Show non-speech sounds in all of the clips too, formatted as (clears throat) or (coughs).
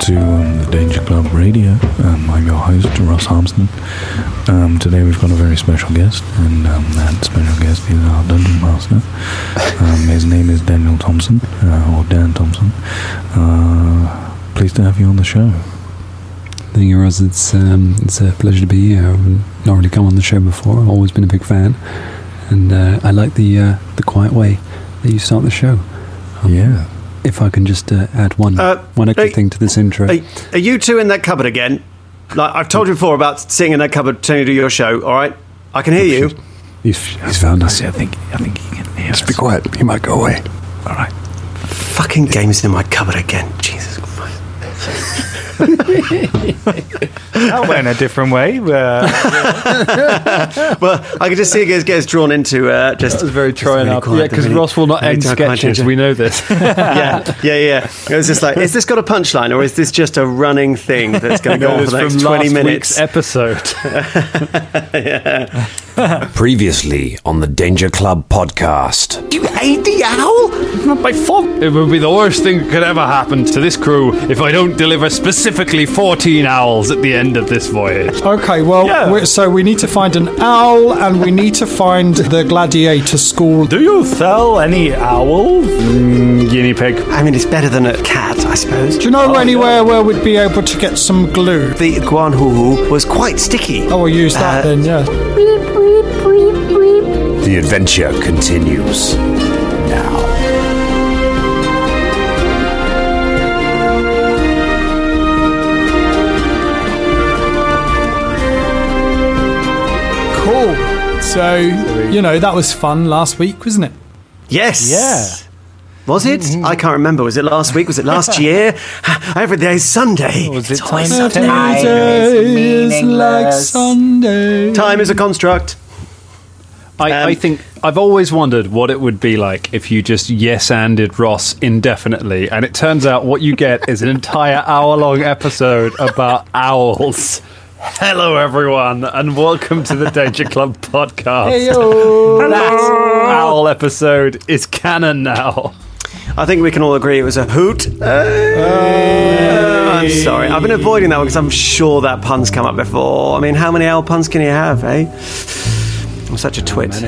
to um, the Danger Club Radio. Um, I'm your host, Ross Harmston. Um, today we've got a very special guest, and um, that special guest is our Dungeon Master. Um, his name is Daniel Thompson, uh, or Dan Thompson. Uh, pleased to have you on the show. Thank you, Ross. It's, um, it's a pleasure to be here. I've not really come on the show before. I've always been a big fan. And uh, I like the, uh, the quiet way that you start the show. Yeah. If I can just uh, add one, Uh, one extra hey, thing to this intro. Are, are you two in that cupboard again? Like I've told you before about sitting in that cupboard trying to do your show. All right, I can hear you. He's, he's found us. I think I think he can hear us. Just be quiet. He might go away. All right. Fucking games in my cupboard again. Jesus Christ. (laughs) That went a different way. Uh, (laughs) Well, I can just see it gets, gets drawn into uh, just. That was very trying really up. quiet, Yeah, because Ross will not end quiet, quiet, sketches. We know this. (laughs) yeah, yeah, yeah. It was just like, is this got a punchline or is this just a running thing that's going (laughs) to go on for the from next twenty last minutes? week's episode. (laughs) Previously on the Danger Club podcast. You hate the owl? not my fault. It would be the worst thing that could ever happen to this crew if I don't deliver specifically 14 owls at the end of this voyage. Okay, well, Yeah. we so we need to find an owl and we need to find the gladiator school. do you sell any owls? Mm, guinea pig. I mean, it's better than a cat, I suppose. Do you know anywhere where we'd be able to get some glue? The guanhuhu was quite sticky. Oh, we'll use that Uh, then, yeah. (laughs) The adventure continues now. Cool. So, you know, that was fun last week, wasn't it? Yes. Yeah. Was it? I can't remember. Was it last week? Was it last (laughs) year? Every day's Sunday. Was It's it always time Sunday. Every day is like Sunday. Time is a construct. I, Um, I think I've always wondered what it would be like if you just yes anded Ross indefinitely, and it turns out what you get is an entire hour long episode about owls. Hello, everyone, and welcome to the Danger Club podcast. That (laughs) owl episode is canon now. I think we can all agree it was a hoot. Uh, I'm sorry. I've been avoiding that one because I'm sure that pun's come up before. I mean, how many owl puns can you have, eh? I'm such a twit. (laughs)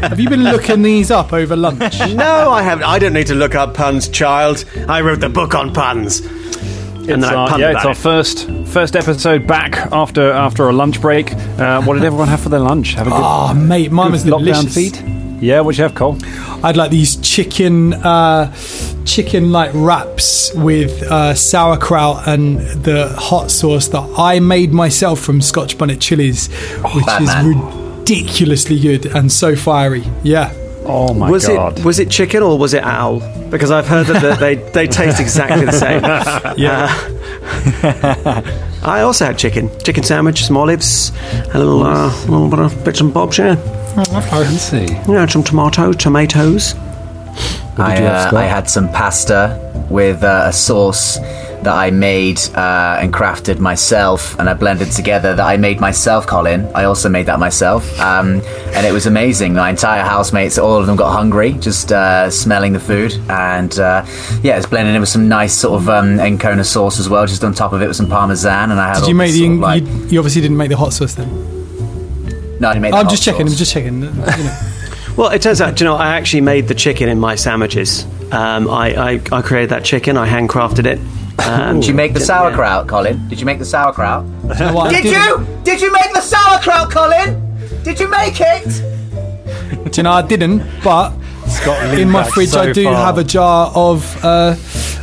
Have you been looking these up over lunch? (laughs) No, I haven't. I don't need to look up puns, child. I wrote the book on puns. And It's our, yeah, it's about our it. first first episode back after after a lunch break. Uh, what did everyone have for their lunch? Have a good, Oh, mate, mine was good lockdown delicious. feed. Yeah, what'd you have, Cole? I'd like these chicken, uh, chicken like wraps with uh, sauerkraut and the hot sauce that I made myself from Scotch bonnet chilies, which is ridiculously good and so fiery. Yeah. Oh my was god! it was it chicken or was it owl? Because I've heard that they they taste exactly the same. (laughs) Yeah. I also had chicken, chicken sandwich, some olives, a little uh, little bit of bits and bobs. Yeah, Let's see. you know, some tomato, tomatoes. I, uh, I had some pasta with uh, a sauce that I made uh, and crafted myself, and I blended together that I made myself, Colin. I also made that myself, um, and it was amazing. My entire housemates, all of them got hungry just uh, smelling the food, and uh, yeah, it's blended in with some nice sort of um, Encona sauce as well, just on top of it with some parmesan. And I had Did you make the? sort of, like, you, you obviously didn't make the hot sauce then. No, I didn't make the I'm just checking. I'm just checking. You know. (laughs) Well, it turns out, you know, I actually made the chicken in my sandwiches. Um, I, I I created that chicken. I handcrafted it. Um, Did you make the sauerkraut, Colin? Did you make the sauerkraut? (laughs) You know what, I Did you? Did you make the sauerkraut, Colin? Did you make it? Do you know I didn't? But in my fridge, so I do far. have a jar of uh,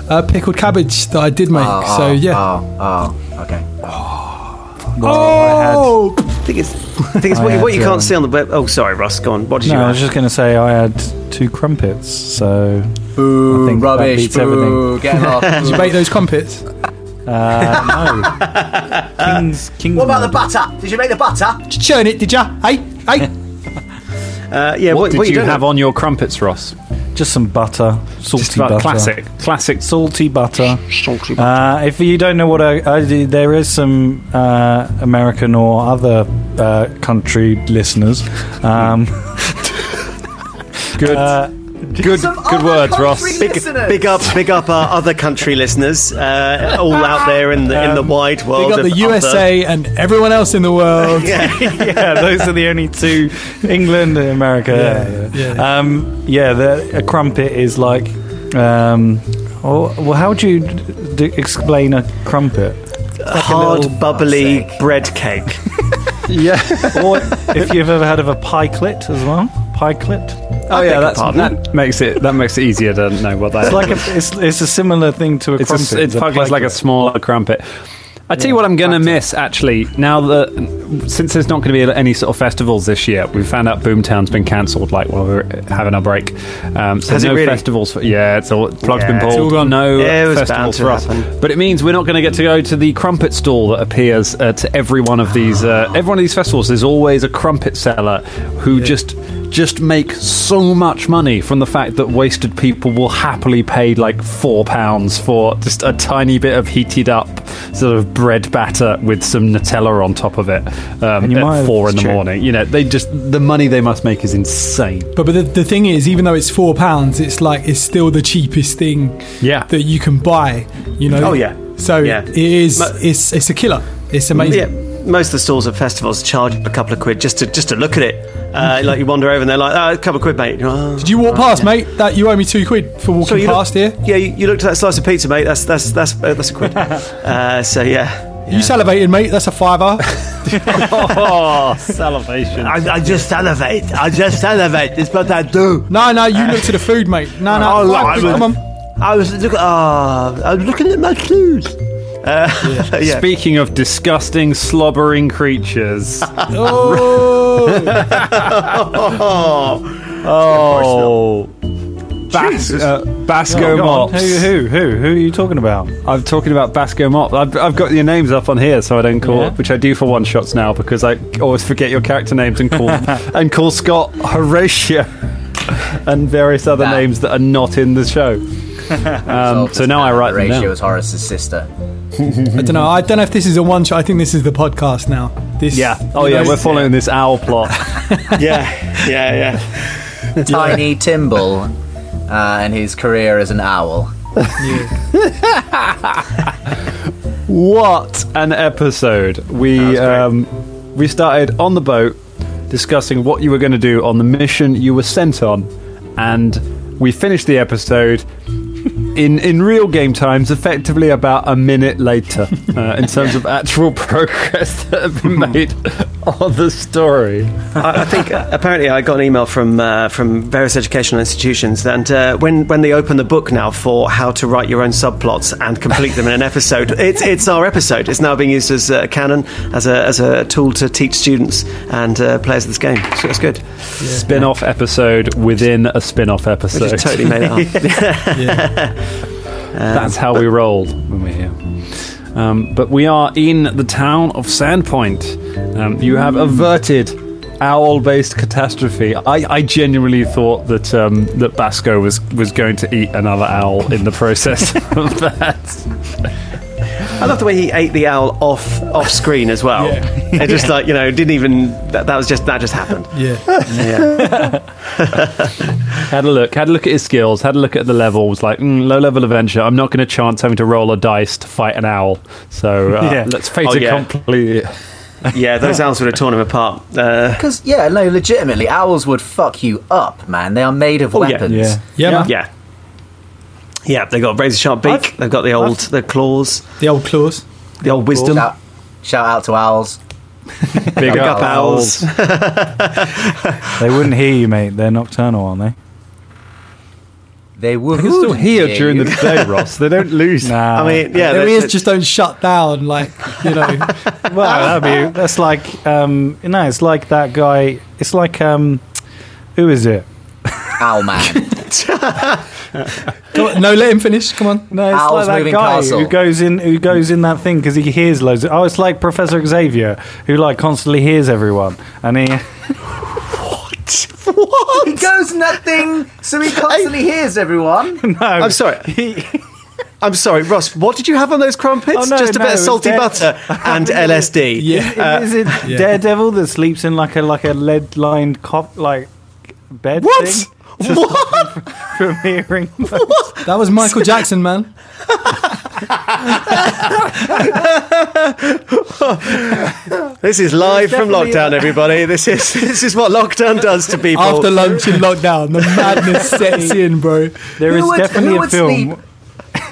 uh, pickled cabbage that I did make. Oh, so oh, yeah. Oh, oh, okay. Oh, I think it's, I think it's I (laughs) what, you- what you can't um, see on the web. Oh, sorry, Ross. Go on. What did you No, I have? was just going to say I had two crumpets, so Boo, I think that rubbish, beats boo, get off. (laughs) did you make those crumpets? uh, no. (laughs) King's King's. what about the butter? Did you make the butter? Did you churn it? Did ya? Hey, hey. Uh, yeah. What, What, did what you, don't have on your crumpets, Ross? Just some butter, salty Just butter, classic, classic. salty butter. Salty Uh, if you don't know what I, I there is some uh, American or other uh, country listeners. Um, (laughs) Good. Good, good words, Ross. Big, big up, big up our other country listeners, uh, all out there in the in the wide world. They got of the USA and everyone else in the world. (laughs) yeah, those are the only two, England and America. Yeah, yeah. yeah. Um, yeah the, a crumpet is like. Um, well, well, how would you d- d- explain a crumpet? a hard, little- bubbly bread cake. (laughs) Yeah. Or if you've ever heard of a pie-clit as well, pie-clit. Oh beg yeah, that's, pardon? that makes it that makes it easier to know what that It's is. like a, it's, it's a similar thing to a It's, crumpet. a, it's a fucking like a smaller crumpet. I tell you what, I'm going to miss actually. Now that since there's not going to be any sort of festivals this year, we found out Boomtown's been cancelled. Like while we're having our break, um, so Has it no really? festivals. For, yeah, it's all plug's Yeah, been it's all gone. No it was bound festivals to for us. happen. But it means we're not going to get to go to the crumpet stall that appears uh, to every one of these. Uh, every one of these festivals. There's always a crumpet seller who just just make so much money from the fact that wasted people will happily pay like four pounds for just a tiny bit of heated up sort of bread batter with some Nutella on top of it um, at four in the true. morning. You know, they just the money they must make is insane. But, but the, the thing is, even though it's four pounds, it's like it's still the cheapest thing Yeah. that you can buy. You know. Oh, yeah. So Yeah. it is. It's it's a killer. It's amazing. Yeah, most of the stalls at festivals charge a couple of quid just to just to look at it. Uh, like you wander over and they're like, oh, a couple of quid, mate. "Oh." Did you walk past, mate? That you owe me two quid for walking So you past look, here. Yeah, you, you looked at that slice of pizza, mate. That's that's that's uh, that's a quid. (laughs) uh, so yeah. You salivated, mate. That's a fiver. (laughs) Oh, salivation! I, I just salivate. I just salivate. It's what I do. no, no, you look to the food, mate. No, no, Oh, five I was- come on. I was look. Ah, I was looking at my clues. Uh, (laughs) yeah. Speaking of disgusting, slobbering creatures. (laughs) Oh, (laughs) oh. Bas- uh, Basco Oh. Mops. Who, who, who, who are you talking about? I'm talking about Basco Mop. I've, I've got your names up on here, so I don't call Yeah. which I do for one shots now because I always forget your character names and call and call Scott Horatio and various other That- names that are not in the show. Um, so now I write them Ratio down. is Horace's sister. I don't know. I don't know if this is a one shot. I think this is the podcast now. This. Yeah. Oh you yeah, know, we're following this owl plot. (laughs) yeah, yeah, yeah. Tiny Timble uh, and his career as an owl. (laughs) What an episode! We um, we started on the boat discussing what you were going to do on the mission you were sent on, and we finished the episode in in real game times, effectively about a minute later, (laughs) uh, in terms of actual (laughs) progress that have been made (laughs) on the story. I, I think uh, apparently I got an email from uh, from various educational institutions, and uh, when when they open the book now for how to write your own subplots and complete them in an episode, it's it's our episode. It's now being used as a canon, as a as a tool to teach students and uh, players of this game. So it's good. Spin-off episode within a spin-off We episode. just totally made it up. (laughs) (laughs) That's how we rolled when we're here. Um, but we are in the town of Sandpoint. Um, you have averted owl-based catastrophe. I, I genuinely thought that um, that Basco was was going to eat another owl in the process (laughs) of that. I love the way he ate the owl off off screen as well. (laughs) It just like you know didn't even that, that was just that just happened. Yeah. Yeah. (laughs) Had a look, had a look at his skills, had a look at the levels. Like mm, low-level adventure. I'm not going to chance having to roll a dice to fight an owl. So uh, Yeah. let's face Oh, it yeah. completely. (laughs) yeah, those owls would have torn him apart. Uh, Because, yeah, no, legitimately, owls would fuck you up, man. They are made of Oh, yeah. weapons. Yeah. Yeah, man. yeah. Yeah, they've got a razor sharp beak. I've- they've got the old the claws, The old claws. the old wisdom. Shout, shout out to owls. (laughs) Big Big up owls. (laughs) They wouldn't hear you, mate. They're nocturnal, aren't they? They would. They can still hear during the (laughs) day, Ross. They don't lose. Nah. I mean, yeah, Their ears just don't shut down. Like you know. well, that'd be that's like um, no, it's like that guy. It's like um, who is it? Owl man. Come on, no, let him finish. Come on. No, it's Owl's like that Moving guy Castle. who goes in who goes in that thing because he hears loads. Of, oh, it's like Professor Xavier who like constantly hears everyone, and he (laughs) What? What? He goes in that thing, so he constantly hears everyone. (laughs) no, I'm sorry. (laughs) I'm sorry, Ross. What did you have on those crumpets? Oh, no, Just a no, bit of salty dead. butter and LSD. Yeah. Uh, is it Daredevil that sleeps in like a like a lead lined cop like bed What? thing to stop him from, from hearing. That was Michael Jackson, man. (laughs) This is live from definitely- lockdown, everybody. This is this is what lockdown does to people. After lunch in lockdown, the madness sets in, bro. There Who is would- definitely a film. sleep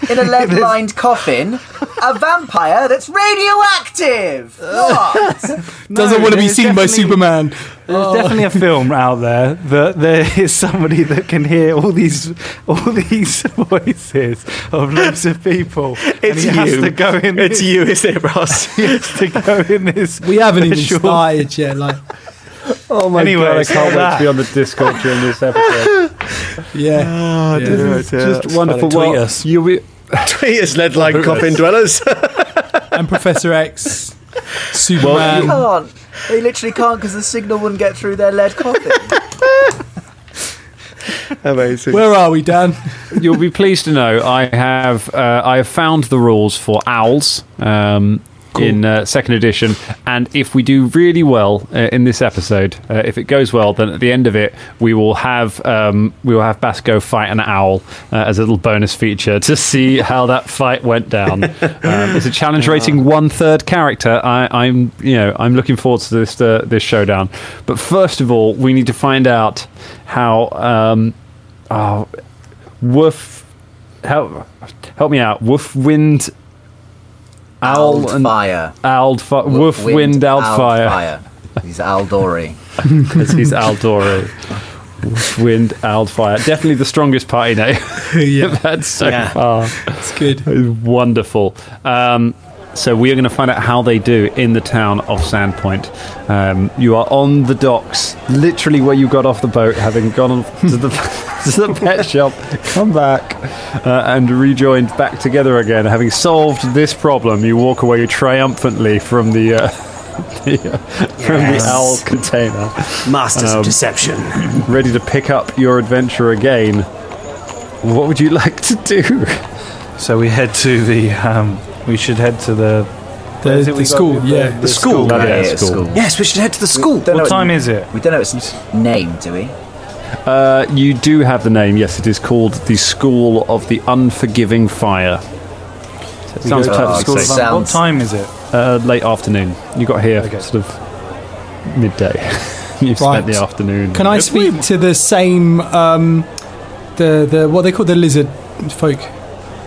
in a (laughs) lead-lined coffin, a vampire that's radioactive. (laughs) What? (laughs) Doesn't want to be there's seen by definitely- Superman. There's oh. definitely a film out there that there is somebody that can hear all these all these voices of loads of people. and it's he has you. to go in. It's this, you, isn't it, Ross? He has to go in this. We haven't even visual- started yet. Like, Oh my Anyway, god, I can't wait to be on the Discord during this episode. yeah. Oh, this is just wonderful. Tweet Well, us. You'll be, Tweet us, lead like coffin dwellers. (laughs) And Professor X, Superman. you can't. They literally can't because the signal wouldn't get through their lead coffin. (laughs) Amazing. Where are we, Dan? you'll be pleased to know I have uh, I have found the rules for owls um, in uh, second edition, and if we do really well uh, in this episode, uh, if it goes well, then at the end of it we will have um, we will have Basco fight an owl uh, as a little bonus feature to see how that fight went down. (laughs) um, it's a challenge rating one third character. I, I'm you know I'm looking forward to this uh, this showdown, but first of all we need to find out how. Um, oh, Woof, help, help me out. Woof, wind, owl, and fire. owl, fi- woof, wind, owl, fire. fire. He's Aldori. Because (laughs) he's Aldori. Woof, wind, owl, fire. Definitely the strongest party name (laughs) yeah, (laughs) we've so Yeah. far. it's good. It's wonderful. Um, so we are going to find out how they do in the town of Sandpoint. Um, you are on the docks, literally where you got off the boat, having gone (laughs) to the, to the pet (laughs) shop, come back, uh, and rejoined back together again. Having solved this problem, you walk away triumphantly from the. Uh, (laughs) the, uh, From the owl container, Masters Um, of deception. (clears throat) ready to pick up your adventure again. What would you like to do? So we head to the. Um, we should head to the. The, where is it the we got school, the- yeah. The school. Oh, Yeah, yeah, yeah, school. school. Yes, we should head to the school. Don't know What time its, is it? We don't know its name, do we? Uh, you do have the name, yes. It is called the School of the Unforgiving Fire. So it sounds go to the school safe. What time is it? Uh, late afternoon. You got here Okay. sort of midday. (laughs) You've spent the afternoon. Can I speak to the same, um, the the what they call the lizard folk,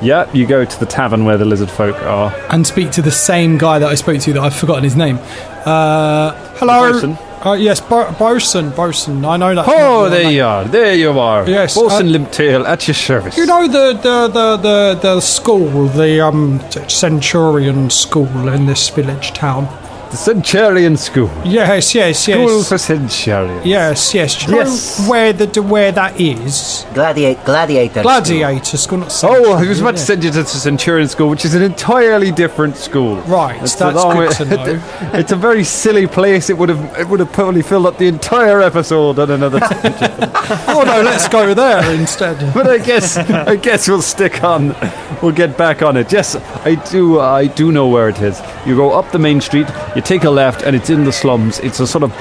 Yeah, you go to the tavern where the lizard folk are. and speak to the same guy that I spoke to that I've forgotten his name. Uh, hello. Bosun? Uh, yes, Bo- Bosun. Bosun. I know that. Oh, there you are. There you are. Yes, Bosun uh, Limptail at your service. You know the the, the, the, the school, the um Centurion school in this village town. The Centurion School. Yes, yes, yes. School yes. for Centurions. Yes, yes. Do you Yes. know where the where that is? Gladiator. Gladiator. Gladiator school. Not Oh, I was about to send you to the Centurion School, which is an entirely different school. Right, It's that's a good way- to (laughs) know. it's a very silly place. It would have it would have probably filled up the entire episode on another. (laughs) (laughs) oh no, let's go there instead. but I guess I guess we'll stick on. We'll get back on it. Yes, I do. I do know where it is. You go up the main street. You take a left, and it's in the slums. It's a sort of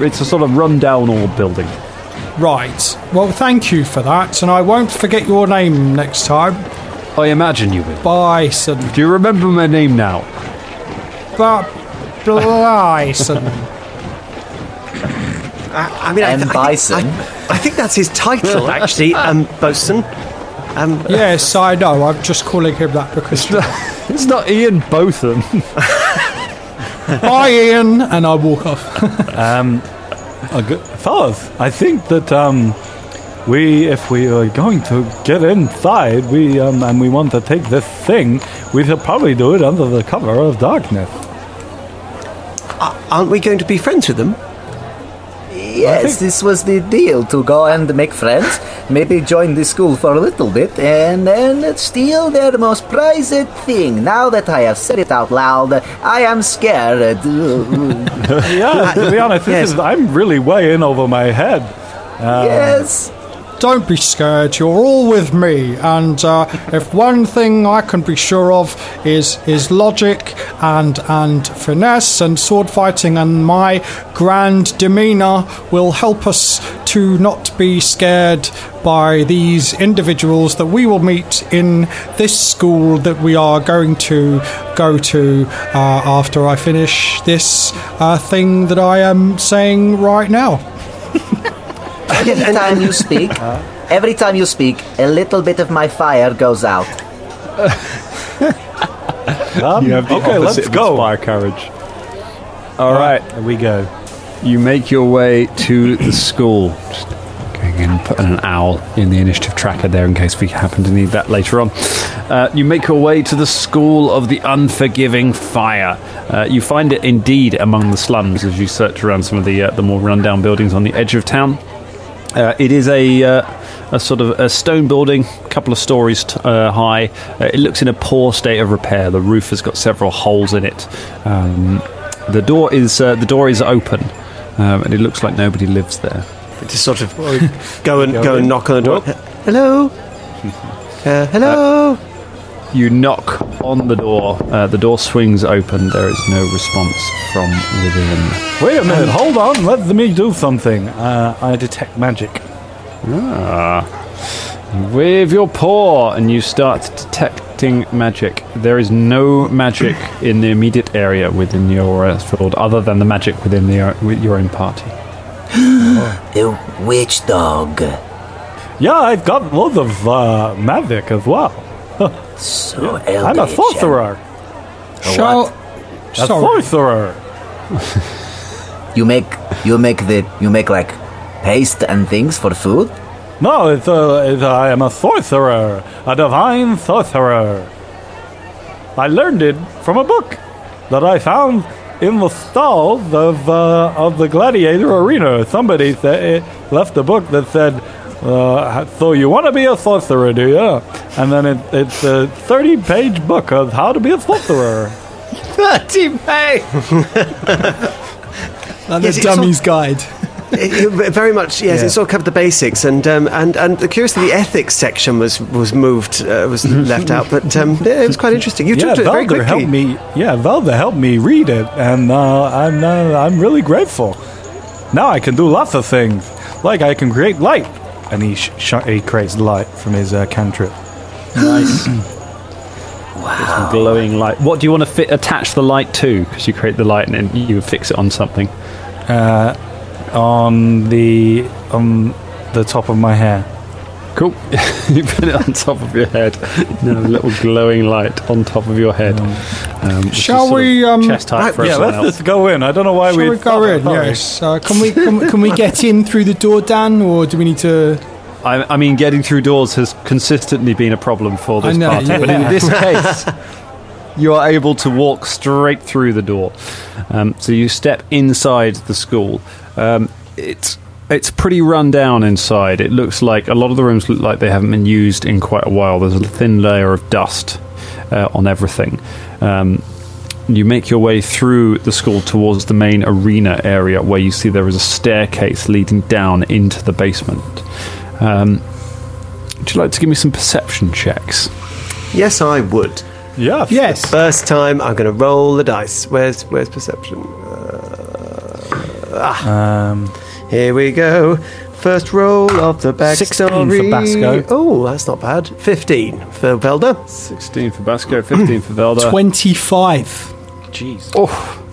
it's a sort of rundown old building. Right. Well, thank you for that, and I won't forget your name next time. I imagine you will. Bison. Do you remember my name now? But Bison. I, I mean, I, M. I think- Bison. I, I think that's his title, (laughs) actually, um, Bosun. Um, yes, I know. I'm just calling him that because. It's not (laughs) Ian Botham. (laughs) Bye, Ian, and I walk off. Um, a good, fellas, I think that um, we, if we are going to get inside, we um, and we want to take this thing, we should probably do it under the cover of darkness. aren't we going to be friends with them? Yes, this was the deal to go and make friends, maybe join the school for a little bit, and then steal their most prized thing. Now that I have said it out loud, I am scared. (laughs) Yeah, to be honest, this Yes. is, I'm really way in over my head. Uh, yes. Don't be scared. You're all with me, and uh, if one thing I can be sure of is is logic and and finesse and sword fighting, and my grand demeanor will help us to not be scared by these individuals that we will meet in this school that we are going to go to uh, after I finish this uh, thing that I am saying right now. Every time you speak, every time you speak, a little bit of my fire goes out. You have the okay, opposite let's of go. Inspire courage. All right, Here we go. you make your way to the school. Just going in and putting an owl in the initiative tracker there in case we happen to need that later on. Uh, you make your way to the School of the Unforgiving Fire. Uh, you find it indeed among the slums as you search around some of the uh, the more rundown buildings on the edge of town. Uh, it is a, uh, a sort of a stone building, a couple of stories t- uh, high. Uh, it looks in a poor state of repair. The roof has got several holes in it. Um, the door is uh, the door is open, um, and it looks like nobody lives there. Just sort of (laughs) go and go and knock on the door. (laughs) Hello. Uh, hello. You knock on the door. Uh, the door swings open. There is no response from within. Wait a minute, hold on, let me do something. Uh, I detect magic. Ah. With your paw, and you start detecting magic. There is no magic in the immediate area within your uh, field, other than the magic within the, uh, with your own party. (gasps) The witch dog. Yeah, I've got loads of uh, magic as well. So I'm a sorcerer. Shall, A sorcerer. (laughs) You make you make the you make like paste and things for food. No, it's, uh, it's I am a sorcerer, a divine sorcerer. I learned it from a book that I found in the stalls of uh, of the gladiator arena. Somebody sa- left a book that said, uh, "So you want to be a sorcerer, do you?" And then it, it's a thirty-page book of how to be a sorcerer. (laughs) 30 page! (laughs) Like Yes, the it's dummy's guide. (laughs) It- it- very much, yes. It sort of covered the basics, and um, and and curiously, the ethics section was was moved, uh, was left out. But um, yeah, it was quite interesting. You yeah, took to it very Valder quickly. helped me. Yeah, Valder helped me read it, and uh, I'm uh, I'm really grateful. Now I can do lots of things, like I can create light, and he sh- sh- he creates light from his uh, cantrip. Nice. (clears throat) Some glowing light. What do you want to fit, attach the light to? Because you create the light and then you fix it on something. Uh, on the on the top of my hair. Cool. (laughs) you put it on top of your head. No, a little glowing light on top of your head. Um, Shall we, um, chest height for yeah, let's else. just go in. I don't know why Shall we we go in? Yes. Uh, can we can, can we get in through the door, Dan, or do we need to? I, I mean, getting through doors has consistently been a problem for this know, party, but in this (laughs) case, you are able to walk straight through the door. Um, so you step inside the school. Um, it's it's pretty run down inside. It looks like a lot of the rooms look like they haven't been used in quite a while. There's a thin layer of dust uh, on everything. Um, you make your way through the school towards the main arena area where you see there is a staircase leading down into the basement. Um, would you like to give me some perception checks? Yes, I would. Yeah. Yes. First time, I'm going to roll the dice. Where's where's perception? Um, Here we go. First roll of the backstory. 16 for Basco. Oh, that's not bad. 15 for Velder. 16 for Basco, 15 for Velder. Twenty-five. Jeez.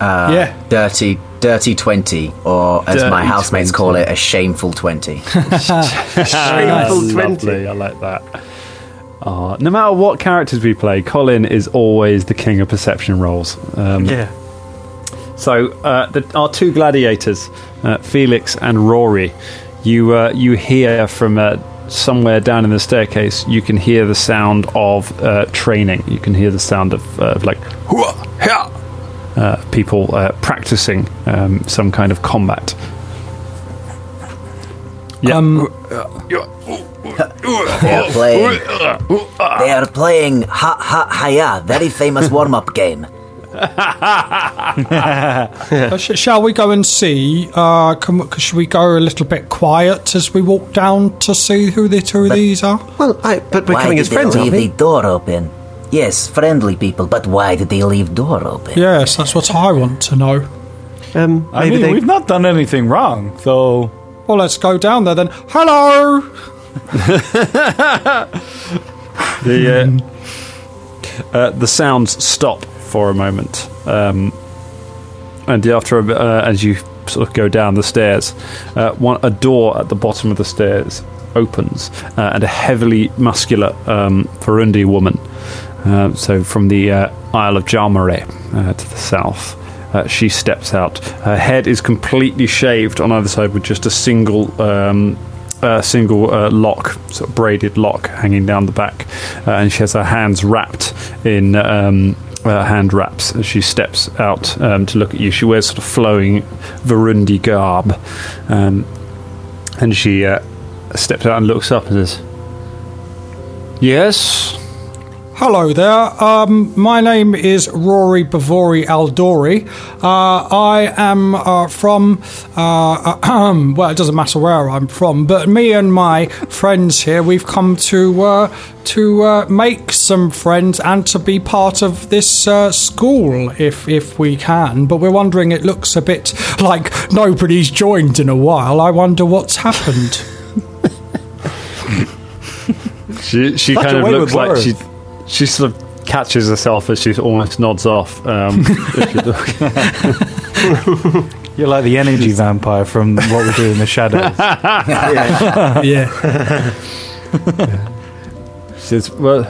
Uh, Yeah. Dirty, dirty twenty, or as my housemates 20. call it, a shameful twenty. (laughs) Shameful (laughs) 20. Lovely, I like that. Uh, no matter what characters we play, Colin is always the king of perception rolls. Um, Yeah. So uh, the, our two gladiators, uh, Felix and Rory, you uh, you hear from uh, somewhere down in the staircase. You can hear the sound of uh, training. You can hear the sound of, uh, of like uh, people uh, practicing um, some kind of combat. Yeah. Um, They are playing. (laughs) They are playing Ha Ha Haya, very famous warm up game. (laughs) Uh, sh- shall we go and see? Uh, can, we- should we go a little bit quiet as we walk down to see who the two of these are? Well, I, but we're why coming did as friends, they aren't leave we? the door open? Yes, friendly people, but why did they leave door open? Yes, that's what I want to know. Um, I mean, they. we've not done anything wrong, so Well, let's go down there then. Hello! (laughs) The uh, uh, the sounds stop for a moment, um, and after uh, as you sort of go down the stairs, uh, one a door at the bottom of the stairs opens, uh, and a heavily muscular um, Farundi woman, uh, so from the uh, Isle of Jalmeray uh, to the south. Uh, she steps out. Her head is completely shaved on either side with just a single um, a single uh, lock, sort of braided lock hanging down the back, uh, and she has her hands wrapped in um, uh, hand wraps as she steps out um, to look at you. She wears sort of flowing Varundi garb, um, and she uh, steps out and looks up and says, "Yes." Hello there. Um, my name is Rory Bavori Aldori. Uh, I am uh, from, uh, (clears throat) well, it doesn't matter where I'm from, but me and my friends here, we've come to uh, to uh, make some friends and to be part of this uh, school, if if we can. But we're wondering, it looks a bit like nobody's joined in a while. I wonder what's happened. (laughs) She she Such kind of looks like words. she she sort of catches herself as she almost nods off. Um, (laughs) you look. you're like the energy vampire from what we do in the shadows. (laughs) yeah. She says, Well,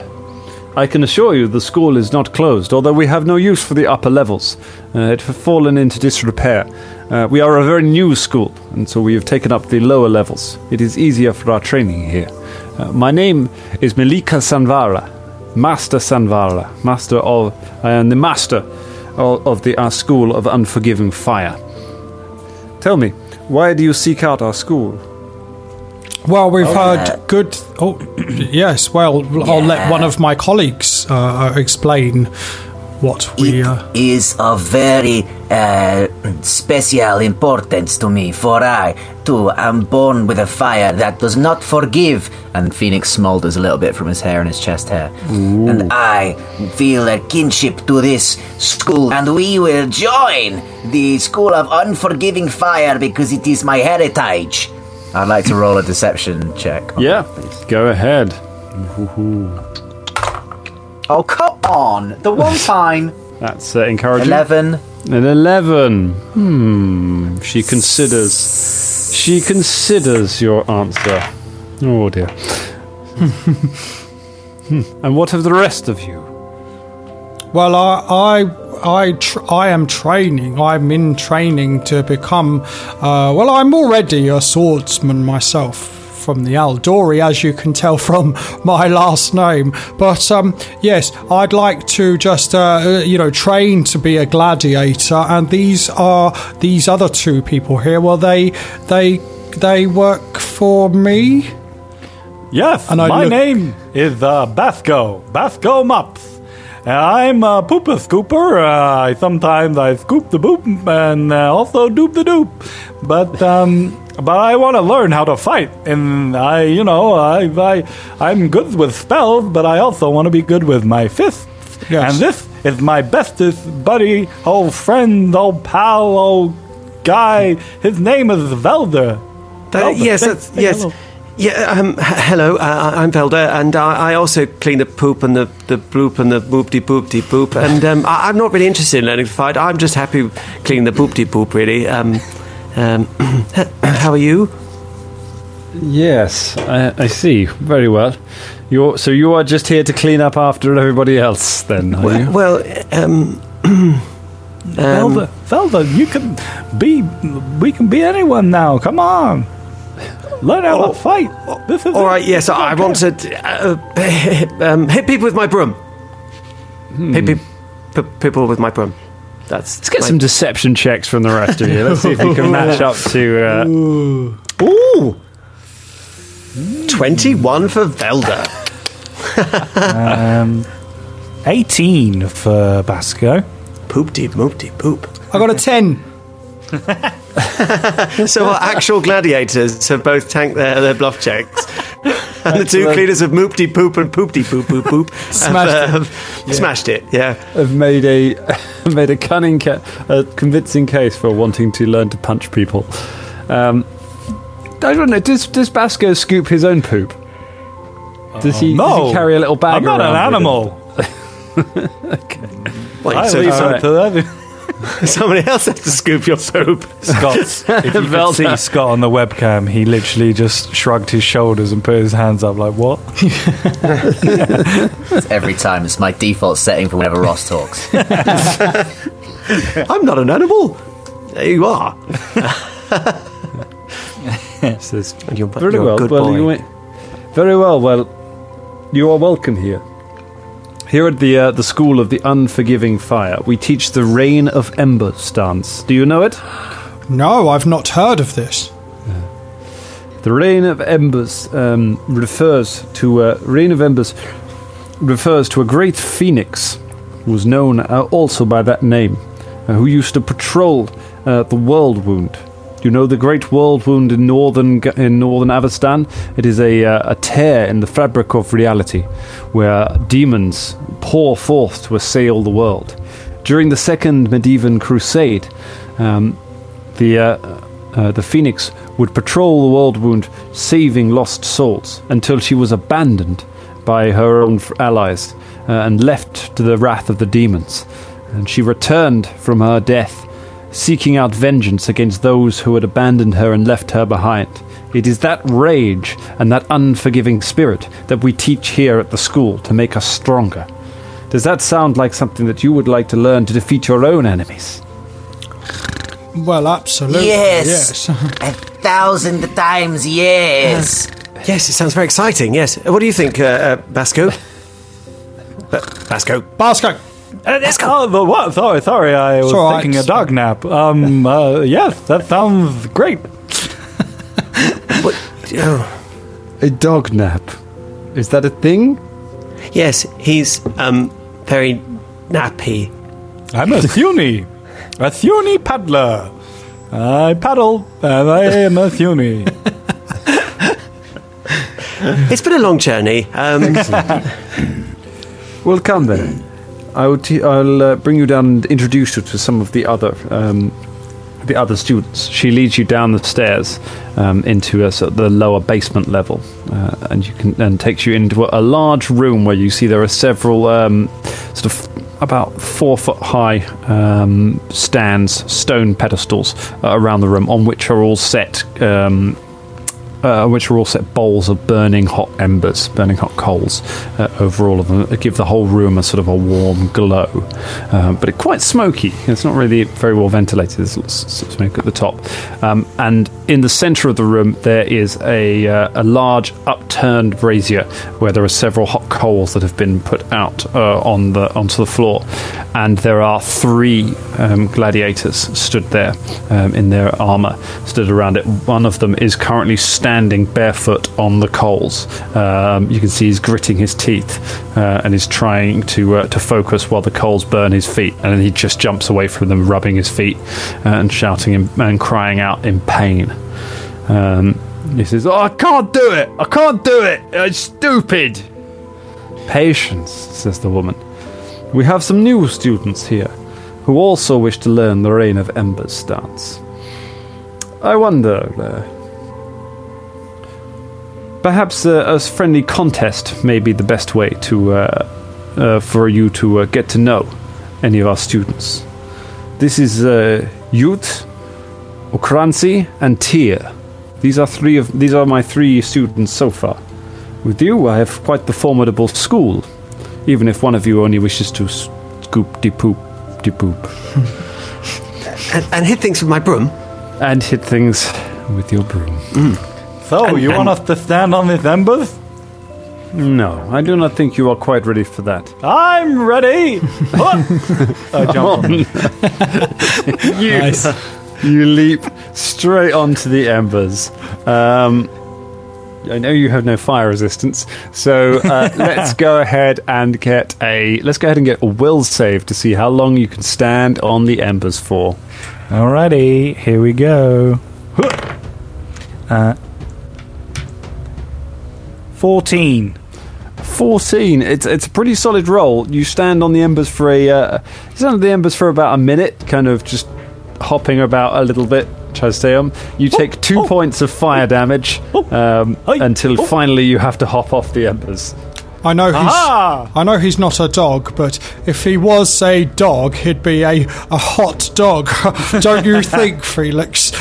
I can assure you the school is not closed, although we have no use for the upper levels. Uh, it has fallen into disrepair. Uh, we are a very new school, and so we have taken up the lower levels. It is easier for our training here. Uh, my name is Melika Sanvara, Master Sanvara, Master of. I am the Master of, of the our School of Unforgiving Fire. Tell me, why do you seek out our school? Well, we've heard good. Oh, (clears throat) yes. Well, I'll let one of my colleagues uh, explain what we. Uh, is of very uh, special importance to me, for I, too, am born with a fire that does not forgive. And Felix smolders a little bit from his hair and his chest hair. And I feel a kinship to this school, and we will join the School of Unforgiving Fire because it is my heritage. I'd like to roll a deception check. Yeah, that, go ahead. Oh, come on! The one (laughs) time. That's uh, encouraging. 11. An 11. Hmm. She considers. She considers your answer. Oh dear. (laughs) Hmm. And what of the rest of you? well, I, I, I, tr- I am training. I'm in training to become. Uh, well, I'm already a swordsman myself from the Aldori, as you can tell from my last name. But um, yes, I'd like to just, uh, you know, train to be a gladiator. And these are these other two people here. Well, they, they, they work for me. Yes, And I my look- name is uh, Basco, Basco Mops. And I'm a pooper scooper. Uh, sometimes I scoop the boop and uh, also doop the doop. But um, but I want to learn how to fight, and I you know I I I'm good with spells, but I also want to be good with my fists. Yes. And this is my bestest buddy, old friend, old pal, old guy. His name is Velder. Uh, Velder, yes, yes. Yeah, um, h- hello, uh, I'm Velder, and I, I also clean the poop and the, the bloop and the boopty boopty boop. And um, I, I'm not really interested in learning to fight. I'm just happy cleaning the boopty boop, really. Um, um, (coughs) how are you? Yes, I, I see. Very well. You're so you are just here to clean up after everybody else, then? Are Well, you? well um, Velder, Velder, you can be. We can be anyone now. Come on, learn how to fight. This is all it. right, yes, I Okay. want to uh, um, hit people with my broom. Hit pe- pe- people with my broom. That's Let's get some deception checks from the rest of you. Let's see if you can (laughs) match up to. Uh, Ooh. 21 for Velder. Um, 18 for Basco. Poop deep, moop deep, poop. I got a 10. (laughs) (laughs) so our actual gladiators have both tanked their, their bluff checks. And the two Excellent. cleaners of moopty poop and poopty poop poop poop have, (laughs) Smashed uh, it. have smashed it. Yeah. have made a (laughs) made a cunning, ca- a convincing case for wanting to learn to punch people. Um, I don't know. Does does Basco scoop his own poop? Does he, does no. he carry a little bag? I'm not an around with him? animal. Wait, I so leave some- it to them. (laughs) somebody else has to scoop your poop. Scott, (laughs) if you could see Scott on the webcam, he literally just shrugged his shoulders and put his hands up like, what? (laughs) Every time it's my default setting for whenever Ross talks. I'm not an animal. There you are. Says, And you're, very you're well. a good well, boy. you went- very well. Well, you are welcome here. Here at the uh, the School of the Unforgiving Fire, we teach the Reign of Embers dance. Do you know it? No, I've not heard of this. The Reign of Embers um, refers to uh, Reign of Embers refers to a great phoenix who was known uh, also by that name, uh, who used to patrol uh, the World Wound. You know the Great World Wound in northern in northern Avistan. It is a uh, a tear in the fabric of reality, where demons pour forth to assail the world. During the Second Mendevian Crusade, um, the uh, uh, the Phoenix would patrol the world wound, saving lost souls until she was abandoned by her own allies uh, and left to the wrath of the demons. And she returned from her death, seeking out vengeance against those who had abandoned her and left her behind. It is that rage and that unforgiving spirit that we teach here at the school to make us stronger. Does that sound like something that you would like to learn to defeat your own enemies? Well, absolutely. Yes. (laughs) A thousand times yes. Yes, it sounds very exciting. Yes. What do you think, uh, uh, Basco? (laughs) Uh, Basco. Basco. Uh, oh, the what? Sorry, sorry. I was It's all right. taking a dog nap. Um, uh, yes, that sounds great. (laughs) Oh, A dog nap. Is that a thing? yes, he's um very nappy. I'm a Thuni, a Thuni paddler. I paddle, and I am a Thuni. It's been a long journey. Um, (laughs) Well, come then. I will t- I'll uh, bring you down and introduce you to some of the other um, the other students. She leads you down the stairs um, into a, the lower basement level, uh, and you can and takes you into a, large room where you see there are several um, sort of about four foot high um, stands, stone pedestals uh, around the room, on which are all set. Uh, which are all set bowls of burning hot embers, burning hot coals uh, over all of them. That give the whole room a sort of a warm glow, um, but it's quite smoky. It's not really very well ventilated. There's lots of smoke at the top, um, and in the centre of the room there is a uh, a large upturned brazier where there are several hot coals that have been put out uh, on the onto the floor, and there are three um, gladiators stood there um, in their armour, stood around it. One of them is currently standing barefoot on the coals. Um, you can see he's gritting his teeth uh, and is trying to uh, to focus while the coals burn his feet, and then he just jumps away from them, rubbing his feet uh, and shouting in, and crying out in pain. Um, he says, "Oh, I can't do it! I can't do it! It's stupid." Patience, says the woman. We have some new students here who also wish to learn the Reign of Embers dance. I wonder. Uh, perhaps uh, a friendly contest may be the best way to uh, uh, for you to uh, get to know any of our students. This is uh, Youth, Okransi, and Tia. These are three of these are my three students so far. With you, I have quite the formidable school, even if one of you only wishes to scoop de poop de poop (laughs) and, and hit things with my broom. and hit things with your broom. So, And- you want us to stand on these embers? No, I do not think you are quite ready for that. I'm ready. (laughs) I jump on. (laughs) you, Nice. you leap straight onto the embers. Um, I know you have no fire resistance, so uh, (laughs) let's go ahead and get a let's go ahead and get a will save to see how long you can stand on the embers for. Alrighty, here we go. Uh, 14. 14. It's it's a pretty solid roll. You stand on the embers for a uh, you stand on the embers for about a minute, kind of just hopping about a little bit. Chasteum. You take two points of fire damage um, until finally you have to hop off the embers. I know he's. Aha! I know he's not a dog, but if he was a dog, he'd be a, a hot dog. (laughs) Don't you think, (laughs) Felix?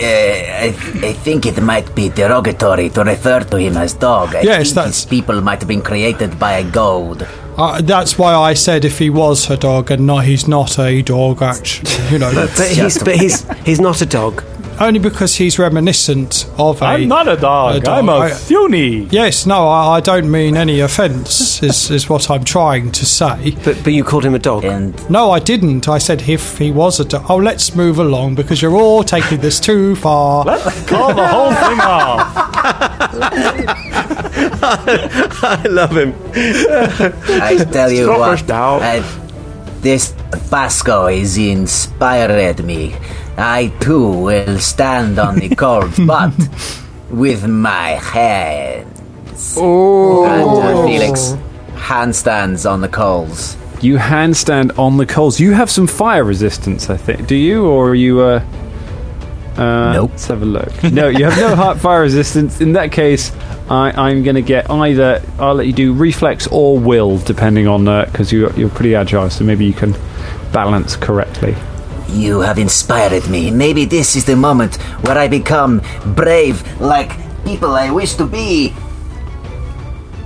Uh, I, I think it might be derogatory to refer to him as dog. I Yes, think that's- his people might have been created by a god. Uh, that's why I said if he was a dog and not, he's not a dog. Actually, you know, But he's but he's (laughs) he's not a dog. Only because he's reminiscent of a. I'm not a dog, I'm a Shoony. Yes, no, I, I don't mean any offence. is is what I'm trying to say. But but you called him a dog. And No, I didn't. I said if he was a dog. Oh, let's move along because you're all taking this too far. Let's call the whole thing off. (laughs) I love him. I tell you Stop what, us uh, this Basco is inspired me. I too will stand on the cold (laughs) butt with my hands. Oh. And uh, Felix handstands on the coals. You handstand on the coals. You have some fire resistance, I think. Do you, or are you? Uh, uh, Nope. Let's have a look. No, you have no (laughs) hot fire resistance. In that case, I, I'm going to get either. I'll let you do reflex or will, depending on because you, you're pretty agile, so maybe you can balance correctly. You have inspired me. Maybe this is the moment where I become brave like people I wish to be.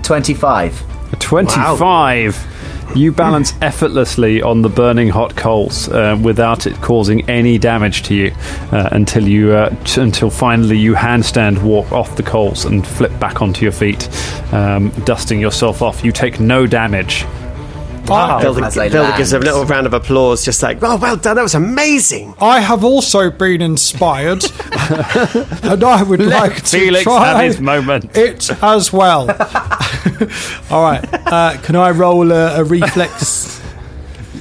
25. A 25. You balance (laughs) effortlessly on the burning hot coals uh, without it causing any damage to you uh, until you uh, t- until finally you handstand walk off the coals and flip back onto your feet, um, dusting yourself off. You take no damage. Wow. Velder, As I Velder gives a little round of applause, just like, oh, well done, that was amazing. I have also been inspired, (laughs) and I would like to Felix try have his moment. it as well. (laughs) All right, uh, can I roll a, a reflex?